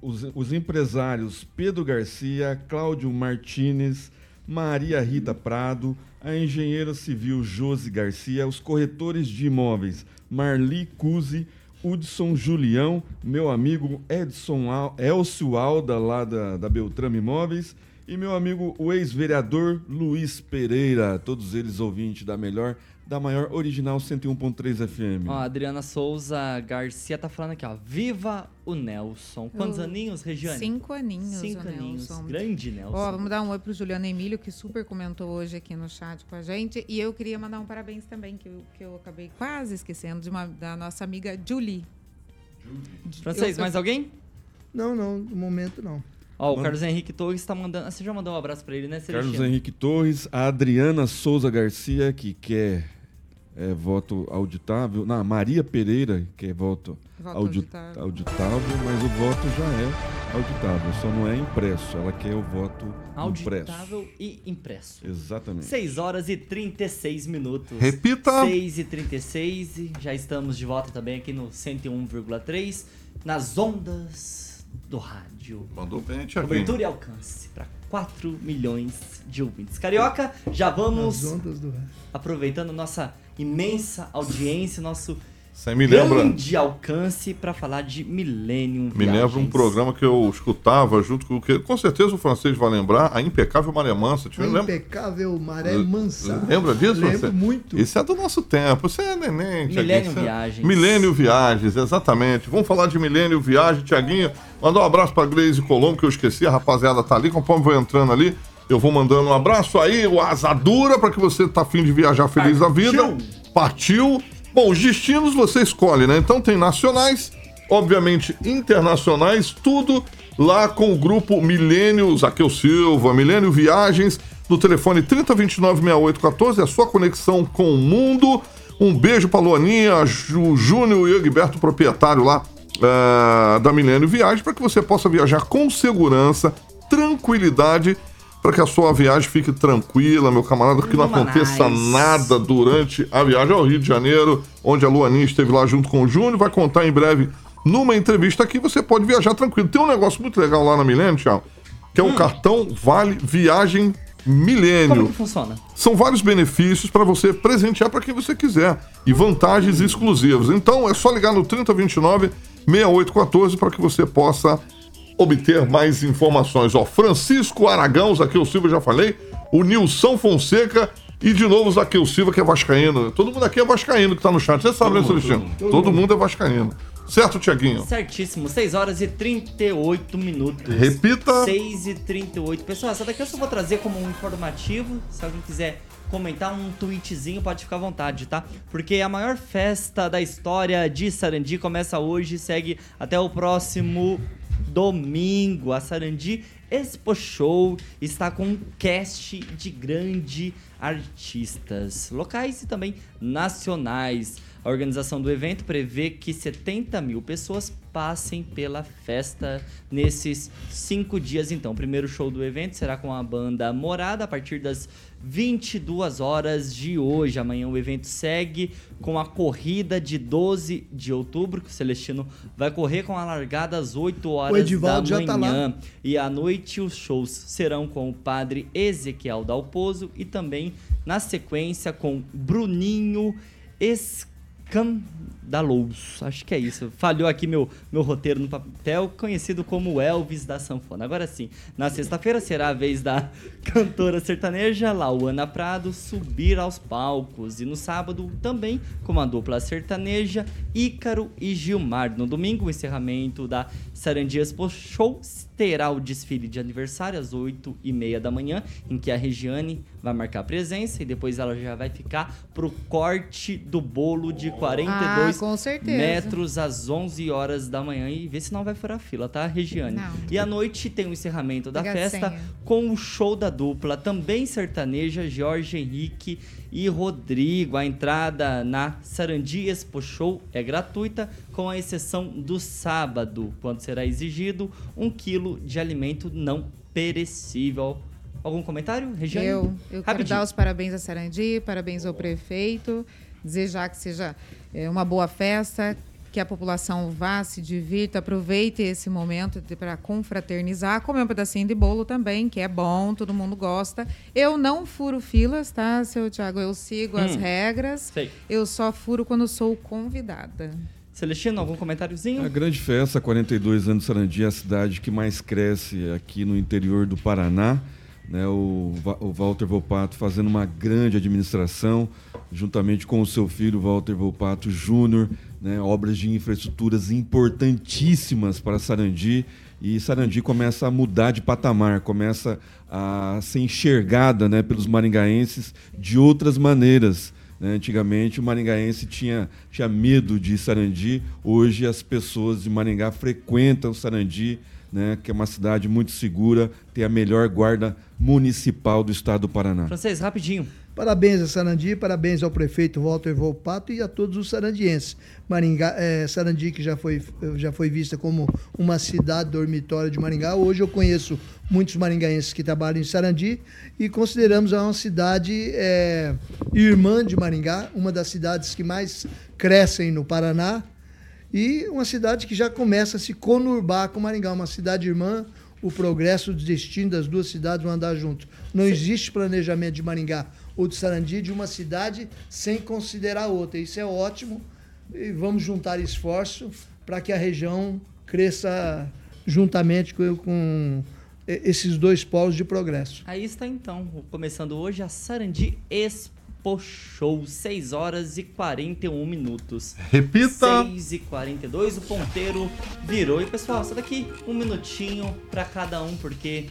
os, os empresários Pedro Garcia, Cláudio Martinez, Maria Rita Prado, a engenheira civil Josi Garcia, os corretores de imóveis Marli Cusi, Hudson Julião, meu amigo Edson Al, Elcio Alda, lá da, da Beltrame Imóveis, e meu amigo, o ex-vereador Luiz Pereira, todos eles ouvintes da melhor, da maior original 101.3 FM. Ó, a Adriana Souza Garcia tá falando aqui, ó. Viva o Nelson. Quantos Eu- aninhos, Regiane? Cinco aninhos. Cinco o aninhos. Nelson. Grande Nelson. Ó, vamos dar um oi pro Juliano Emílio, que super comentou hoje aqui no chat com a gente. E eu queria mandar um parabéns também, que eu, que eu acabei quase esquecendo, de uma, da nossa amiga Julie. Francês, Eu- mais alguém? Não, não, no momento não. Ó, o Manda. Carlos Henrique Torres tá mandando. Você já mandou um abraço pra ele, né, Carlos Celestino? Henrique Torres, a Adriana Souza Garcia, que quer é, voto auditável. Não, Maria Pereira, que é voto, Voto audi- auditável. auditável, mas o voto já é auditável, só não é impresso. Ela quer o voto impresso. Auditável e impresso. Exatamente. 6 horas e 36 minutos. Repita. 6 e 36 e já estamos de volta também aqui no 101,3 nas ondas do rádio. Mandou bem, Tiaguinho. Cobertura e alcance para 4 milhões de ouvintes. Carioca, já vamos Nas ondas do rádio. aproveitando nossa imensa audiência, nosso Você me lembra? grande alcance para falar de Millennium Me lembra um Viagens. programa que eu escutava junto com o que. Com certeza o francês vai lembrar, a Impecável Maré Mansa. Te A lembra? impecável maré mansa. Lembra disso? Lembro você? muito. Isso é do nosso tempo. Você é neném, Tiaguinho. Millennium é- Viagens. Milênio Viagens, exatamente. Vamos falar de Milênio Viagem, Tiaguinho. Mandar um abraço pra Gleise Colombo, que eu esqueci, a rapaziada tá ali. Conforme vai entrando ali, eu vou mandando um abraço aí, o Asadura, pra que você tá afim de viajar feliz da vida. Partiu. Bom, os destinos você escolhe, né? Então tem nacionais, obviamente internacionais, tudo lá com o grupo Milênio Zaqueu Silva, Milênio Viagens, no telefone 3029-6814, é a sua conexão com o mundo. Um beijo pra Luaninha, Ju, Júnior e Egberto, proprietário lá eh, da Milênio Viagem, para que você possa viajar com segurança, tranquilidade, para que a sua viagem fique tranquila, meu camarada, que não aconteça nada durante a viagem ao Rio de Janeiro, onde a Luaninha esteve lá junto com o Júnior, vai contar em breve numa entrevista aqui, você pode viajar tranquilo. Tem um negócio muito legal lá na Milênio, Thiago, que é o cartão Vale Viagem Hum. Como Milênio. que funciona? São vários benefícios para você presentear para quem você quiser e vantagens exclusivas. Então é só ligar no 3029 6814 para que você possa obter mais informações. Ó, Francisco Aragão, Zaqueu Silva, já falei, o Nilson Fonseca e de novo o Zaqueu Silva, que é vascaíno. Todo mundo aqui é vascaíno que tá no chat. Você sabe, né, Celestino? Todo, mundo é vascaíno. Certo, Tiaguinho? Certíssimo, 6 horas e 38 minutos. Repita. 6 e 38. Pessoal, essa daqui eu só vou trazer como um informativo. Se alguém quiser comentar um tweetzinho, pode ficar à vontade, tá? Porque a maior festa da história de Sarandi começa hoje e segue até o próximo domingo. A Sarandi Expo Show está com um cast de grande artistas locais e também nacionais. A organização do evento prevê que 70 mil pessoas passem pela festa nesses cinco dias. Então, o primeiro show do evento será com a banda Morada a partir das 22 horas de hoje. Amanhã o evento segue com a corrida de 12 de outubro, que o Celestino vai correr com a largada às 8 horas da tá manhã. lá. E à noite os shows serão com o padre Ezequiel Dalpozo e também na sequência com Bruninho Escandaloso. Acho que é isso. Falhou aqui meu, meu roteiro no papel, conhecido como Elvis da Sanfona. Agora sim, na sexta-feira será a vez da cantora sertaneja Lauana Prado subir aos palcos. E no sábado também com a dupla sertaneja Ícaro e Gilmar. No domingo, o encerramento da Sarandi Expo Show terá o desfile de aniversário às 8 e meia da manhã, em que a Regiane vai marcar presença e depois ela já vai ficar pro corte do bolo de 42 Ah, com certeza. metros às 11 horas da manhã e vê se não vai furar fila, tá, Regiane? Não. E à noite tem o encerramento da festa senha. com o show da dupla, também sertaneja, Jorge Henrique e Rodrigo. A entrada na Sarandi Expo Show é gratuita, com a exceção do sábado, quando será exigido um quilo de alimento não perecível. Algum comentário, Regiane? Eu, eu quero dar os parabéns a Sarandi, parabéns ao prefeito, desejar que seja é, uma boa festa, que a população vá, se divirta, aproveite esse momento para confraternizar, comer um pedacinho de bolo também, que é bom, todo mundo gosta. Eu não furo filas, tá, seu Tiago? Eu sigo as Hum, regras. sei. Eu só furo quando sou convidada. Celestino, algum comentáriozinho? A grande festa, 42 anos de Sarandi, é a cidade que mais cresce aqui no interior do Paraná. Né, o, o Walter Volpato fazendo uma grande administração, juntamente com o seu filho Walter Volpato Júnior, né, obras de infraestruturas importantíssimas para Sarandi. E Sarandi começa a mudar de patamar, começa a ser enxergada né, pelos maringaenses de outras maneiras. Né? Antigamente o maringaense tinha, tinha medo de Sarandi, hoje as pessoas de Maringá frequentam Sarandi, né? que é uma cidade muito segura, tem a melhor guarda municipal do estado do Paraná. Francês, rapidinho. Parabéns a Sarandi, parabéns ao prefeito Walter Volpato e a todos os sarandienses. Maringá, é, Sarandi, que já foi, já foi vista como uma cidade dormitório de Maringá, hoje eu conheço muitos maringaenses que trabalham em Sarandi e consideramos a uma cidade é, irmã de Maringá, uma das cidades que mais crescem no Paraná e uma cidade que já começa a se conurbar com Maringá, uma cidade irmã, o progresso, o destino das duas cidades vão andar juntos. Não existe planejamento de Maringá ou de Sarandi de uma cidade sem considerar outra. Isso é ótimo e vamos juntar esforço para que a região cresça juntamente com, com esses dois polos de progresso. Aí está então, começando hoje a Sarandi Expo Show, 6 horas e 41 minutos. Repita! 6 e 42, o ponteiro virou. E pessoal, só daqui um minutinho para cada um, porque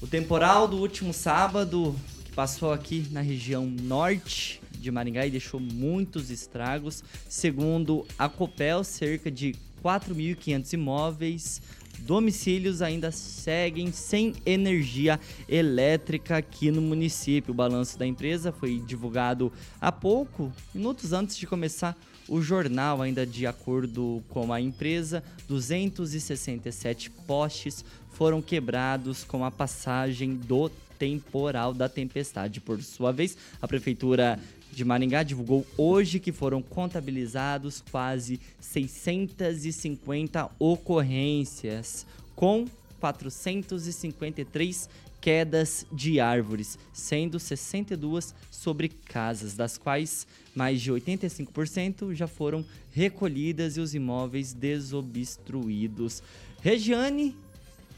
o temporal do último sábado passou aqui na região norte de Maringá e deixou muitos estragos. Segundo a Copel, cerca de 4.500 imóveis, domicílios ainda seguem sem energia elétrica aqui no município. O balanço da empresa foi divulgado há pouco, minutos antes de começar o jornal, ainda de acordo com a empresa, 267 postes foram quebrados com a passagem do temporal da tempestade. Por sua vez, a prefeitura de Maringá divulgou hoje que foram contabilizados quase 650 ocorrências, com 453 quedas de árvores, sendo 62 sobre casas, das quais mais de 85% já foram recolhidas e os imóveis desobstruídos. Regiane,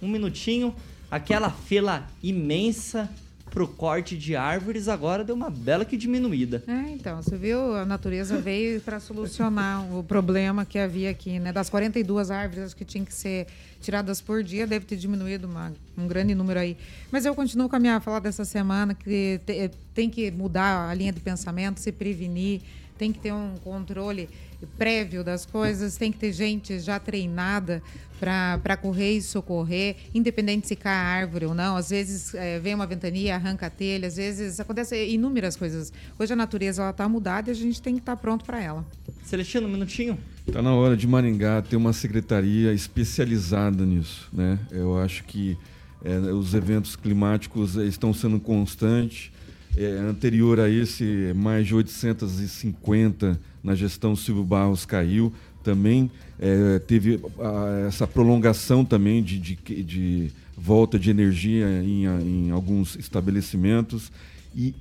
um minutinho, aquela fila imensa pro corte de árvores agora deu uma bela que diminuída. É, então, você viu, a natureza veio para solucionar o problema que havia aqui, né? Das 42 árvores que tinham que ser tiradas por dia, deve ter diminuído uma, um grande número aí. Mas eu continuo com a minha fala dessa semana que te, tem que mudar a linha de pensamento, se prevenir, tem que ter um controle prévio das coisas, tem que ter gente já treinada para correr e socorrer, independente se cai a árvore ou não. Às vezes é, vem uma ventania, arranca a telha, às vezes acontece inúmeras coisas. Hoje a natureza está mudada e a gente tem que estar tá pronto para ela. Celestino, um minutinho. Está na hora de Maringá ter uma secretaria especializada nisso. Né? Eu acho que é, os eventos climáticos estão sendo constantes. É, anterior a esse, mais de 850 na gestão Silvio Barros caiu. Também é, teve a, essa prolongação também de, de, de volta de energia em, em, alguns estabelecimentos. E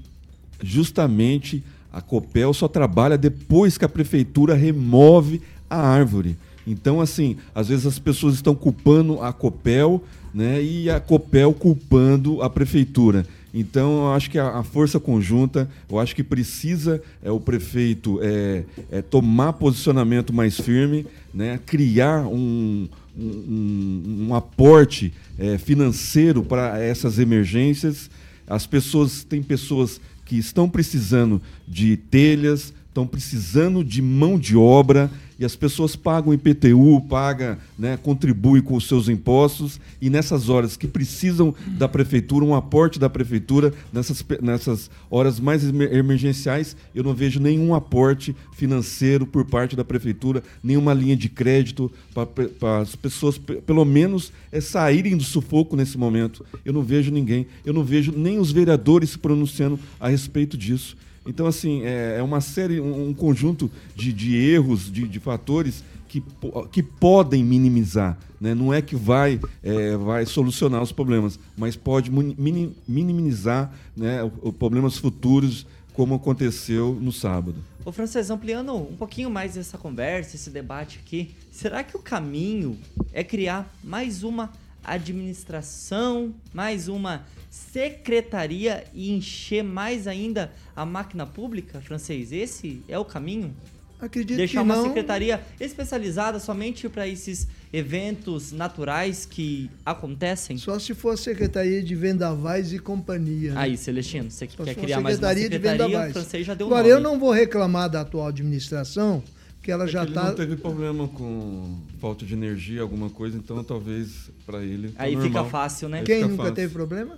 justamente a Copel só trabalha depois que a prefeitura remove a árvore. Então, assim, às vezes as pessoas estão culpando a Copel né, e a Copel culpando a prefeitura. Então, eu acho que a, a, força conjunta, eu acho que precisa é, o prefeito é, é, tomar posicionamento mais firme, né, criar um, um, um aporte é, financeiro para essas emergências. As pessoas, tem pessoas que estão precisando de telhas, estão precisando de mão de obra e as pessoas pagam IPTU, pagam, né, contribuem com os seus impostos e nessas horas que precisam da prefeitura, um aporte da prefeitura, nessas, nessas horas mais emergenciais, eu não vejo nenhum aporte financeiro por parte da prefeitura, nenhuma linha de crédito para as pessoas, pelo menos, é, saírem do sufoco nesse momento. Eu não vejo ninguém, eu não vejo nem os vereadores se pronunciando a respeito disso. Então, assim, é, é uma série, um, conjunto de, de erros, de, de, fatores que, que podem minimizar. Né? Não é que vai, é, vai solucionar os problemas, mas pode minimizar né, problemas futuros como aconteceu no sábado. Ô, Francês, ampliando um pouquinho mais essa conversa, esse debate aqui, será que o caminho é criar mais uma administração, mais uma secretaria e encher mais ainda a máquina pública, Francês? Esse é o caminho? Acredito Deixar que uma não. secretaria especializada somente para esses eventos naturais que acontecem? Só se for a Secretaria de Vendavais e Companhia. né? Aí, Celestino, você Só quer criar mais uma Secretaria de Vendavais. francês já deu Agora, nome. eu não vou reclamar da atual administração, porque ela já É Ele está. não teve problema com falta de energia, alguma coisa, então talvez para ele. tá Aí fica normal. fácil, né? Aí Quem fica nunca fácil. teve problema?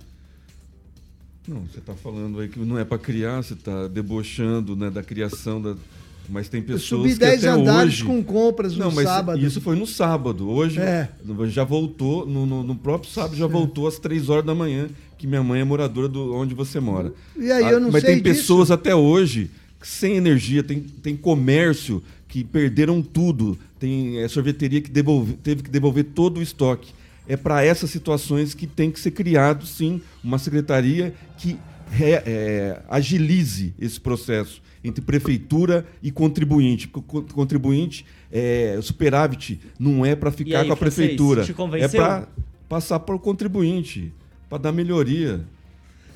Não, você está falando aí que não é para criar, você está debochando né, da criação da. Mas tem Eu pessoas subi que 10 até andares hoje... com compras no Não, mas sábado. isso foi no sábado. Hoje É. já voltou, no, no- no próprio sábado já voltou às 3 horas da manhã, que minha mãe é moradora do onde você mora. E aí, eu não mas sei tem disso. pessoas até hoje que sem energia, tem, tem comércio que perderam tudo, tem é, sorveteria que devolve- teve que devolver todo o estoque. É para essas situações que tem que ser criado, sim, uma secretaria que é, agilize esse processo entre prefeitura e contribuinte. Porque o co- contribuinte, é, o superávit não é para ficar aí, com a francês, prefeitura, é para passar para o contribuinte, para dar melhoria.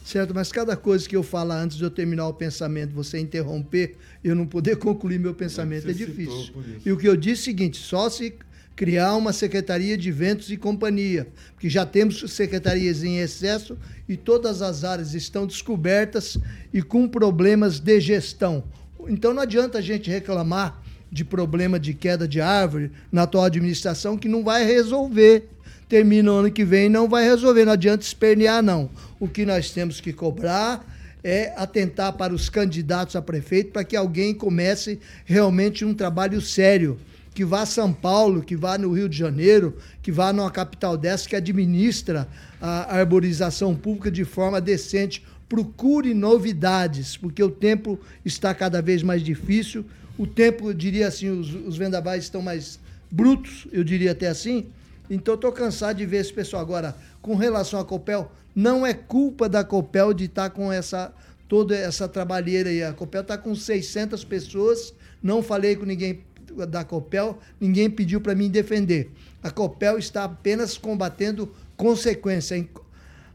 Certo, mas cada coisa que eu falar antes de eu terminar o pensamento, você interromper, eu não poder concluir meu pensamento, É é, difícil. E o que eu disse é o seguinte: só se criar uma secretaria de eventos e companhia, porque já temos secretarias em excesso e todas as áreas estão descobertas e com problemas de gestão. Então não adianta a gente reclamar de problema de queda de árvore na atual administração que não vai resolver. Termina o ano que vem e não vai resolver. Não adianta espernear, não. O que nós temos que cobrar é atentar para os candidatos a prefeito para que alguém comece realmente um trabalho sério. Que vá a São Paulo, que vá no Rio de Janeiro, que vá numa capital dessa que administra a arborização pública de forma decente. Procure novidades, porque o tempo está cada vez mais difícil. O tempo, eu diria assim, os, os vendavais estão mais brutos, eu diria até assim. Então, estou cansado de ver esse pessoal. Agora, com relação à Copel, não é culpa da Copel de estar com essa toda essa trabalheira aí. A Copel está com 600 pessoas. Não falei com ninguém da Copel, ninguém pediu para mim defender. A Copel está apenas combatendo consequência.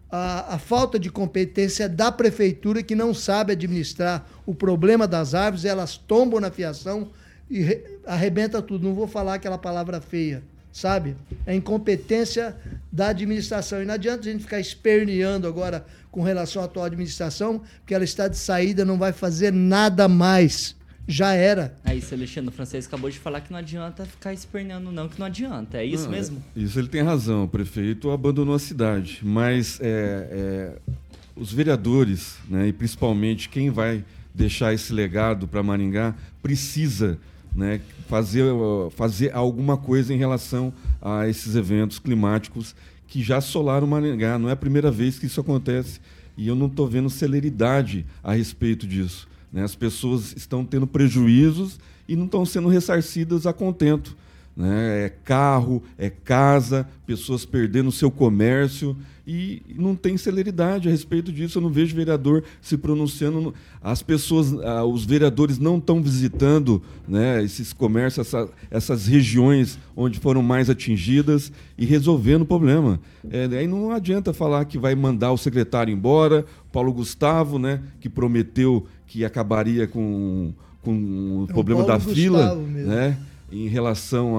A, a falta de competência da prefeitura que não sabe administrar o problema das árvores, elas tombam na fiação e re- arrebenta tudo. Não vou falar aquela palavra feia, sabe? É incompetência da administração. E não adianta a gente ficar esperneando agora com relação à atual administração, porque ela está de saída, não vai fazer nada mais. Já era. Aí, Celestino, o francês acabou de falar que não adianta ficar esperneando, não, que não adianta. É isso Não, mesmo? é- Isso ele tem razão. O prefeito abandonou a cidade. Mas é, é, os vereadores, né, e principalmente quem vai deixar esse legado para Maringá, precisa né, fazer, fazer alguma coisa em relação a esses eventos climáticos que já assolaram Maringá. Não é a primeira vez que isso acontece e eu não estou vendo celeridade a respeito disso. né? As pessoas estão tendo prejuízos e não estão sendo ressarcidas a contento. Né? É carro, é casa, pessoas perdendo o seu comércio e não tem celeridade a respeito disso. Eu não vejo vereador se pronunciando. As pessoas, ah, os vereadores não estão visitando né, esses comércios, essa- essas regiões onde foram mais atingidas e resolvendo o problema. É, aí não adianta falar que vai mandar o secretário embora, Paulo Gustavo, né, que prometeu que acabaria com, com o É o problema Paulo da fila, mesmo. né? Em relação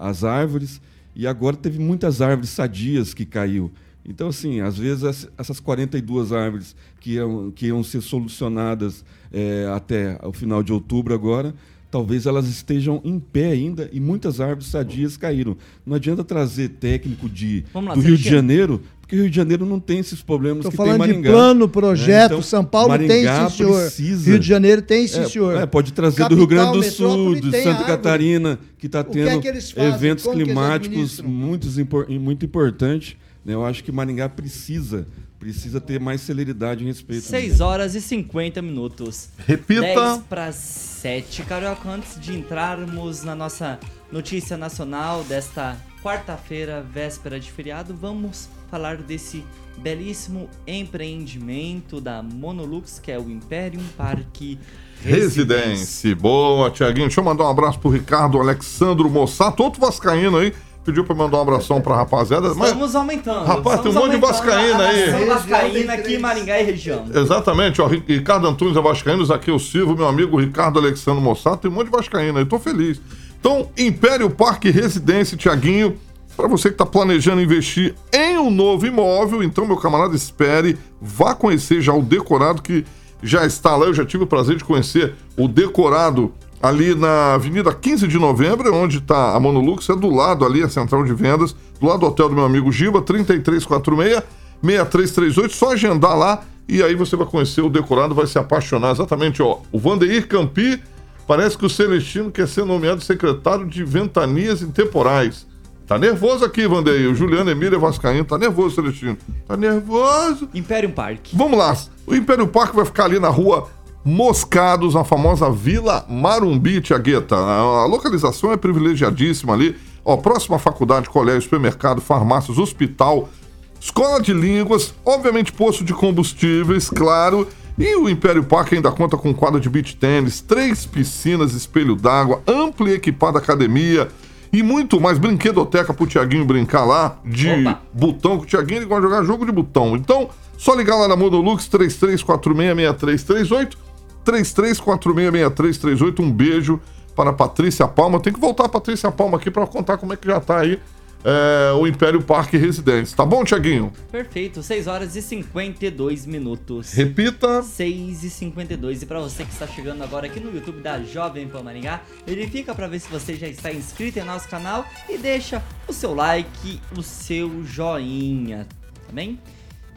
às árvores e agora teve muitas árvores sadias que caiu. Então, assim, às vezes as- essas 42 árvores que iam, que iam ser solucionadas eh, até o final de outubro agora, talvez elas estejam em pé ainda e muitas árvores sadias caíram. Não adianta trazer técnico de, lá, do Rio de. Janeiro, porque o Rio de Janeiro não tem esses problemas Estou que tem falando de Maringá. plano, projeto. Então, São Paulo Maringá tem, sim, senhor. precisa- Rio de Janeiro tem, sim, é, senhor. é, pode trazer do Rio Grande do Capital, Sul, de tem Santa. Catarina, que está que é tendo que eles fazem? eventos Como que climáticos muito, muito importantes. né? Eu acho que Maringá precisa, precisa ter mais celeridade em respeito. 6 horas e 50 minutos. Repita. 10 para 7. Carioca, antes de entrarmos na nossa notícia nacional desta quarta-feira, véspera de feriado, vamos falar desse belíssimo empreendimento da Monolux, que é o Imperium Parque Residência. Boa, Tiaguinho. Deixa eu mandar um abraço pro Ricardo Alexandro Mossato, outro vascaíno aí. Pediu pra mandar um abração pra rapaziada. Mas, Estamos aumentando. Rapaz, tem um monte de aumentando vascaíno a aí. vascaína aqui em Maringá e região. exatamente, ó. Ricardo Antunes é vascaíno, aqui o Silvio, meu amigo Ricardo Alexandro Mossato. Tem um monte de vascaíno aí, tô feliz. Então, Império Parque Residência, Tiaguinho. Pra você que tá planejando investir em um novo imóvel, então, meu camarada, espere. Vá conhecer já o decorado que já está lá. Eu já tive o prazer de conhecer o decorado ali na Avenida 15 de Novembro, onde está a Monolux, é do lado ali, a central de vendas, do lado do hotel do meu amigo Giba, 3346 6338. Só agendar lá e aí você vai conhecer o decorado, vai se apaixonar. Exatamente, ó. O Vandeir Campi, parece que o Celestino quer ser nomeado secretário de Ventanias Intemporais. Tá nervoso aqui, Vandeir. O Juliano Emília Vascaíno tá nervoso, Celestino. Tá nervoso. Império Parque. Vamos lá. O Império Parque vai ficar ali na rua Moscados, na famosa Vila Marumbi, Tiagueta. A localização é privilegiadíssima ali. Ó, próxima faculdade, colégio, supermercado, farmácias, hospital, escola de línguas, obviamente posto de combustíveis, claro. E o Império Parque ainda conta com quadra de beach tênis, três piscinas, espelho d'água, ampla e equipada academia e muito mais. Brinquedoteca pro Tiaguinho brincar lá de Opa. botão, que o Tiaguinho ele gosta de jogar jogo de botão. Então, só ligar lá na Monolux 33466338, 33466338. Um beijo para a Patrícia Palma. Tem que voltar a Patrícia Palma aqui para contar como é que já tá aí é, o Império Parque Residência. Tá bom, Tiaguinho? Perfeito, 6 horas e 52 minutos. Repita. 6 e 52 E para você que está chegando agora aqui no YouTube da Jovem Pan Maringá, verifica para ver se você já está inscrito em nosso canal e deixa o seu like, o seu joinha, tá bem?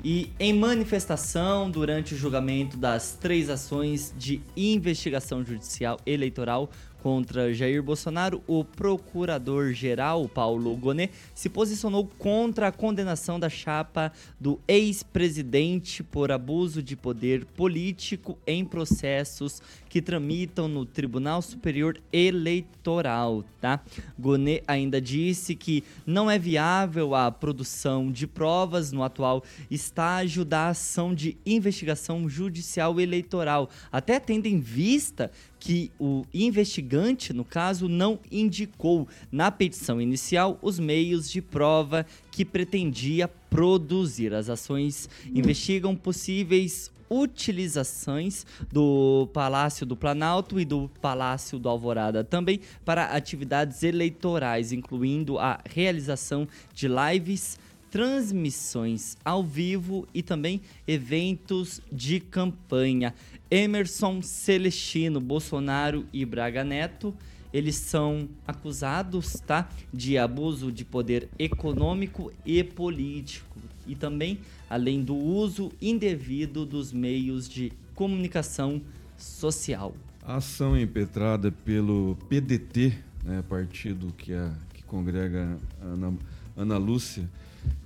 E em manifestação durante o julgamento das três ações de investigação judicial eleitoral contra Jair Bolsonaro, o procurador-geral Paulo Gonet se posicionou contra a condenação da chapa do ex-presidente por abuso de poder político em processos que tramitam no Tribunal Superior Eleitoral, tá? Gonet ainda disse que não é viável a produção de provas no atual estágio da ação de investigação judicial eleitoral, até tendo em vista que o investigante, no caso, não indicou na petição inicial os meios de prova que pretendia produzir. As ações investigam possíveis utilizações do Palácio do Planalto e do Palácio do Alvorada também para atividades eleitorais, incluindo a realização de lives, transmissões ao vivo e também eventos de campanha. Emerson Celestino, Bolsonaro e Braga Neto, eles são acusados, tá, de abuso de poder econômico e político e também além do uso indevido dos meios de comunicação social. A ação impetrada pelo PDT, né, partido que, é, que congrega a Ana, Ana Lúcia,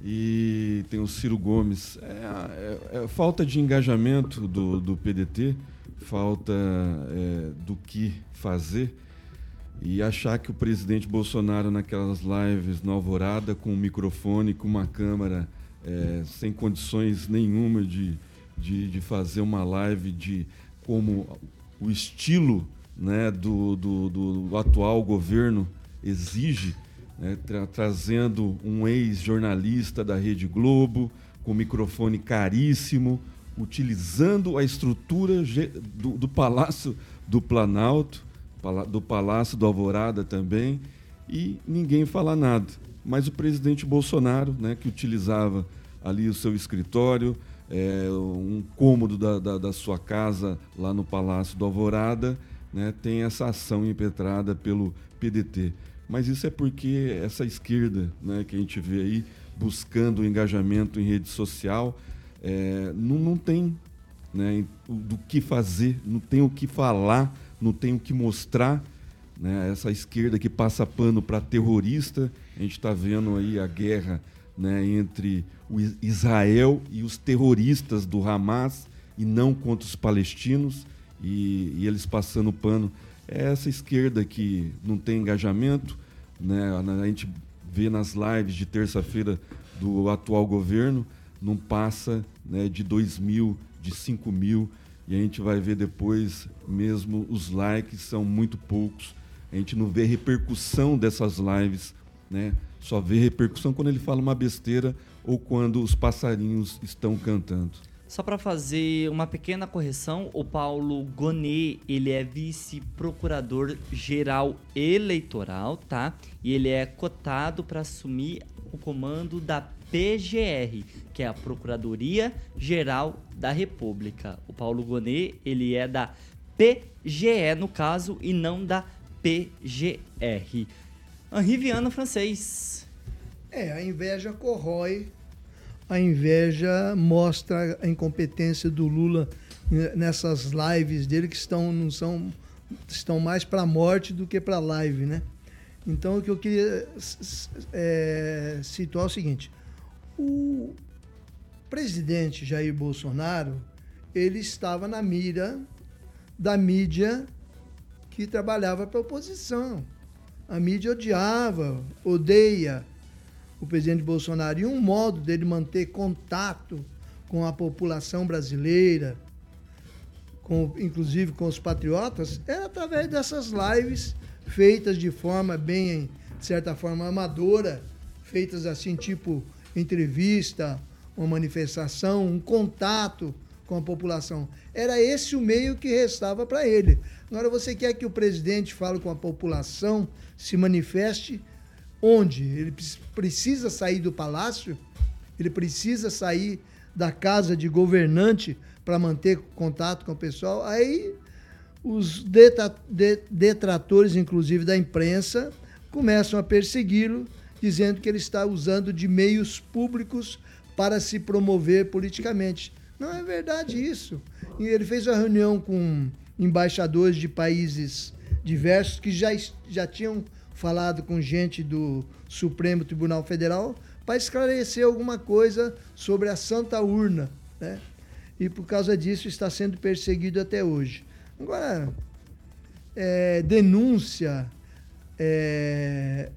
e tem o Ciro Gomes. É, é- é falta de engajamento do, do PDT, falta é, do que fazer e achar que o presidente Bolsonaro naquelas lives na Alvorada com um microfone, com uma câmera, é, sem condições nenhuma de, de, de fazer uma live de como o estilo né, do, do, do atual governo exige, né, tra- trazendo um ex-jornalista da Rede Globo, com microfone caríssimo, utilizando a estrutura do, do Palácio do Planalto, do Palácio do Alvorada também, e ninguém fala nada. Mas o presidente Bolsonaro, né, que utilizava ali o seu escritório, é, um cômodo da, da, da sua casa lá no Palácio do Alvorada, né, tem essa ação impetrada pelo PDT. Mas isso é porque essa esquerda né, que a gente vê aí buscando engajamento em rede social é, não, não tem né, do que fazer, não tem o que falar, não tem o que mostrar. Né, essa esquerda que passa pano para terrorista, a gente está vendo aí a guerra né, entre o Israel e os terroristas do Hamas e não contra os palestinos e, e eles passando pano. É essa esquerda que não tem engajamento, né, a gente vê nas lives de terça-feira do atual governo, não passa né, de 2 mil, de 5 mil, e a gente vai ver depois mesmo os likes são muito poucos. A gente não vê repercussão dessas lives, né? Só vê repercussão quando ele fala uma besteira ou quando os passarinhos estão cantando. Só para fazer uma pequena correção, o Paulo Gonet, ele é vice-procurador geral eleitoral, tá? E ele é cotado para assumir o comando da PGR, que é a Procuradoria Geral da República. O Paulo Gonet, ele é da PGE no caso e não da PGR. Henri Viana francês. É, a inveja corrói a inveja mostra a incompetência do Lula nessas lives dele que estão não são estão mais para a morte do que para a live, né? Então o que eu queria é, situar é o seguinte: o presidente Jair Bolsonaro ele estava na mira da mídia que trabalhava para a oposição. A mídia odiava, odeia o presidente Bolsonaro. E um modo dele manter contato com a população brasileira, com, inclusive com os patriotas, era através dessas lives feitas de forma bem, de certa forma, amadora, feitas assim, tipo entrevista, uma manifestação, um contato com a população. Era esse o meio que restava para ele. Agora, você quer que o presidente fale com a população, se manifeste onde? Ele precisa sair do palácio, ele precisa sair da casa de governante para manter contato com o pessoal. Aí os detratores, inclusive da imprensa, começam a persegui-lo, dizendo que ele está usando de meios públicos para se promover politicamente. Não é verdade isso. E ele fez uma reunião com embaixadores de países diversos que já, já tinham falado com gente do Supremo Tribunal Federal para esclarecer alguma coisa sobre a Santa Urna, né? E por causa disso está sendo perseguido até hoje. Agora, é, denúncia é,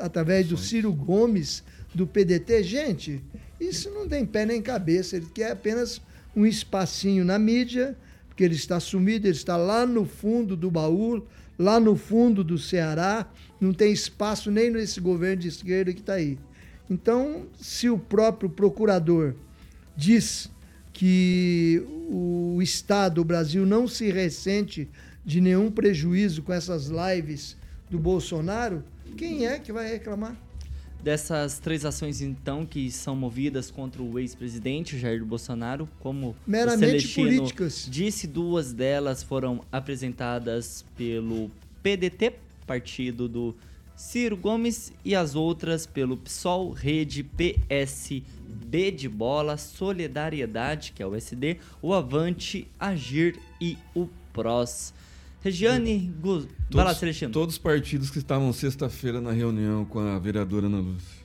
através do Ciro Gomes do PDT, gente, isso não tem pé nem cabeça. Ele quer apenas um espacinho na mídia, porque ele está sumido, ele está lá no fundo do baú, lá no fundo do Ceará, não tem espaço nem nesse governo de esquerda que está aí. Então, se o próprio procurador diz que o Estado, o Brasil, não se ressente de nenhum prejuízo com essas lives do Bolsonaro, quem é que vai reclamar? Dessas três ações, então, que são movidas contra o ex-presidente Jair Bolsonaro, como Meramente o políticas. disse, duas delas foram apresentadas pelo PDT, partido do Ciro Gomes, e as outras pelo PSOL, Rede, PSB de Bola, Solidariedade, que é o SD, o Avante, Agir e o PROS. Regiane Gu... Vai lá, Celestino. Todos os partidos que estavam sexta-feira na reunião com a vereadora Ana Lúcia.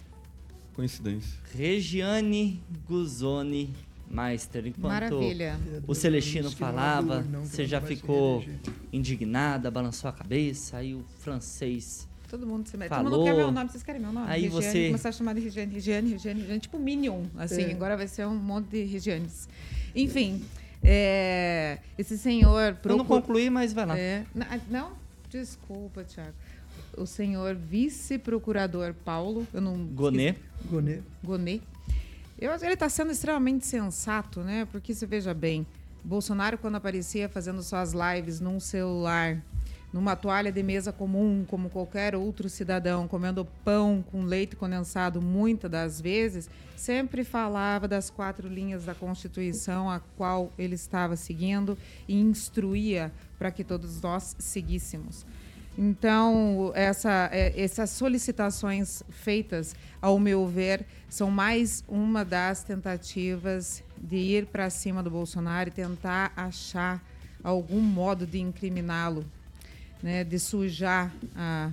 Coincidência. Regiane Guzoni Meister. Enquanto Maravilha. o Celestino falava, você já ficou indignada, balançou a cabeça, aí o francês Todo mundo se mete. Falou. Todo mundo quer meu nome, vocês querem meu nome? Aí Regiane, você- Começar a chamar de Regiane, Regiane, Regiane, Regiane, tipo Minion, assim. É. Agora vai ser um monte de Regianes. Enfim, é, esse senhor... Eu não concluí, mas vai lá. É, na- não, desculpa, Tiago. O senhor vice-procurador Paulo, eu não... Gonet. Gonet. Gonet. Eu acho que ele está sendo extremamente sensato, né? Porque você veja bem, Bolsonaro, quando aparecia fazendo suas lives num celular, numa toalha de mesa comum, como qualquer outro cidadão, comendo pão com leite condensado, muitas das vezes, sempre falava das quatro linhas da Constituição, a qual ele estava seguindo e instruía para que todos nós seguíssemos. Então, essa, é, essas solicitações feitas, ao meu ver, são mais uma das tentativas de ir para cima do Bolsonaro e tentar achar algum modo de incriminá-lo, né, de sujar a,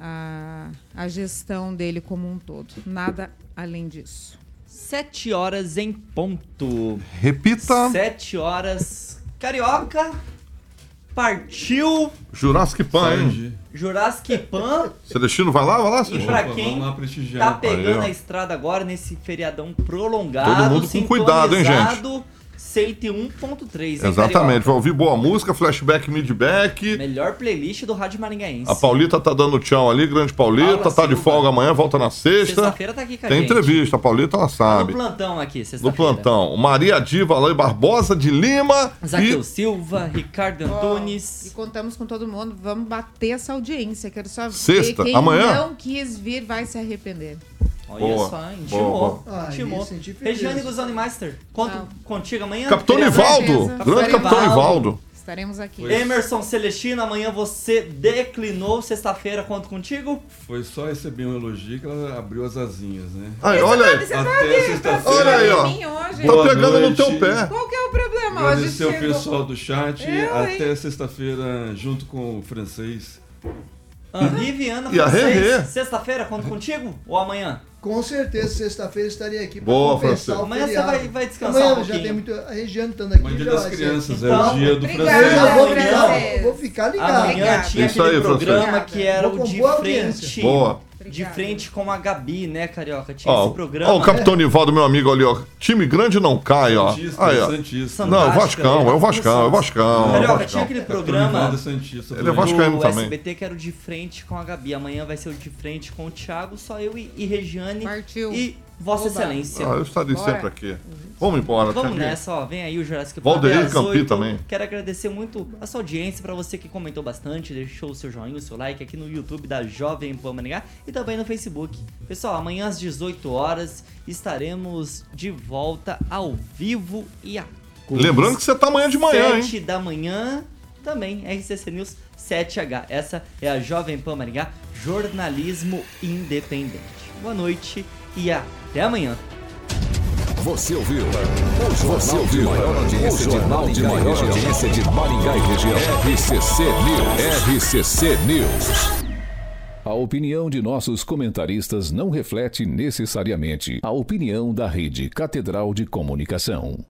a, a, gestão dele como um todo. Nada além disso. Sete horas em ponto. Repita. Sete horas. Carioca. Partiu. Jurassic Pan, hein? Jurassic Pan. Celestino, vai lá, vai lá, E Celestino. pra Opa, quem lá tá pegando Aí, a estrada agora nesse feriadão prolongado, Todo mundo com cuidado, hein, gente? Sintonizado, 101.3, hein, Exatamente, vai ouvir boa música, flashback, midback. Melhor playlist do Rádio Maringaense. A Paulita tá dando tchau ali, grande Paulita, Paula tá de Silva. folga amanhã, volta na sexta. Sexta-feira tá aqui com Tem gente. entrevista, a Paulita ela Tá sabe. no plantão aqui, No sexta-feira. plantão. Maria Diva, Alain Barbosa de Lima. Zaqueu E Silva, Ricardo E Antunes. contamos com todo mundo. Vamos bater essa audiência. Quero só Sexta, ver quem amanhã? não quis vir vai se arrepender. Olha Boa, só, boa, intimou. boa. Ah, intimou. me senti feliz. Regiane Guzani Master, conto Não. contigo amanhã. Capitão. Nivaldo, grande Capitão Nivaldo. Estaremos aqui. Emerson Celestino, amanhã você declinou. Sexta-feira, conto contigo. Foi só receber um elogio que ela abriu as asinhas, né? Aí, olha aí. Até sexta-feira. Olha aí, ó. Mim hoje. Tá Boa pegando no noite. teu pé. Qual que é o problema? Hoje Agradecer o chegou- pessoal do chat. Eu? Até sexta-feira, junto com o francês. Henri Viana, E a francês. Sexta-feira, conto contigo? Ou amanhã? Com certeza, sexta-feira estarei aqui para Francisco. o Amanhã você vai- vai descansar Amanhã um já tem muito... A Regiane estando aqui Amanhã é dia já das vai ser. crianças, é Então, o dia do obrigada. Eu já francês. vou ficar, vou ficar ligado. Amanhã tinha Isso aquele aí, programa Francisco. que era Vou o com de boa frente. Boa. De frente com a Gabi, né, Carioca? Tinha Ó, esse programa. ó, o Capitão Nivaldo, meu amigo ali, ó. Time grande não cai, ó. Santista, Aí, ó. Santista. Não, é o Vascão, é o Vascão, é o Vascão. é o Carioca, Vascão. tinha aquele programa é Santista. Ele é também. vascaíno também. SBT que era o de frente com a Gabi. Amanhã vai ser o de frente com o Thiago, só eu e, e Regiane. Partiu. E Vossa Oba. Excelência. Ah, eu estarei Bora. sempre aqui. Vamos embora. Vamos tinha que- nessa, ó. Vem aí o Jurassic Valdeir até às Campi 8. também. Quero agradecer muito a sua audiência, pra você que comentou bastante, deixou o seu joinha, o seu like aqui no YouTube da Jovem Pan Maringá e também no Facebook. Pessoal, amanhã às 18 horas estaremos de volta ao vivo e a cores. Lembrando que você tá amanhã de manhã, hein? 7 da manhã, também RCC News 7H. Essa é a Jovem Pan Maringá, jornalismo independente. Boa noite e até amanhã. Você ouviu? Você ouviu? Maior audiência de Jornal de maior audiência de Maringá e região. RCC News. RCC News. A opinião de nossos comentaristas não reflete necessariamente a opinião da Rede Catedral de Comunicação.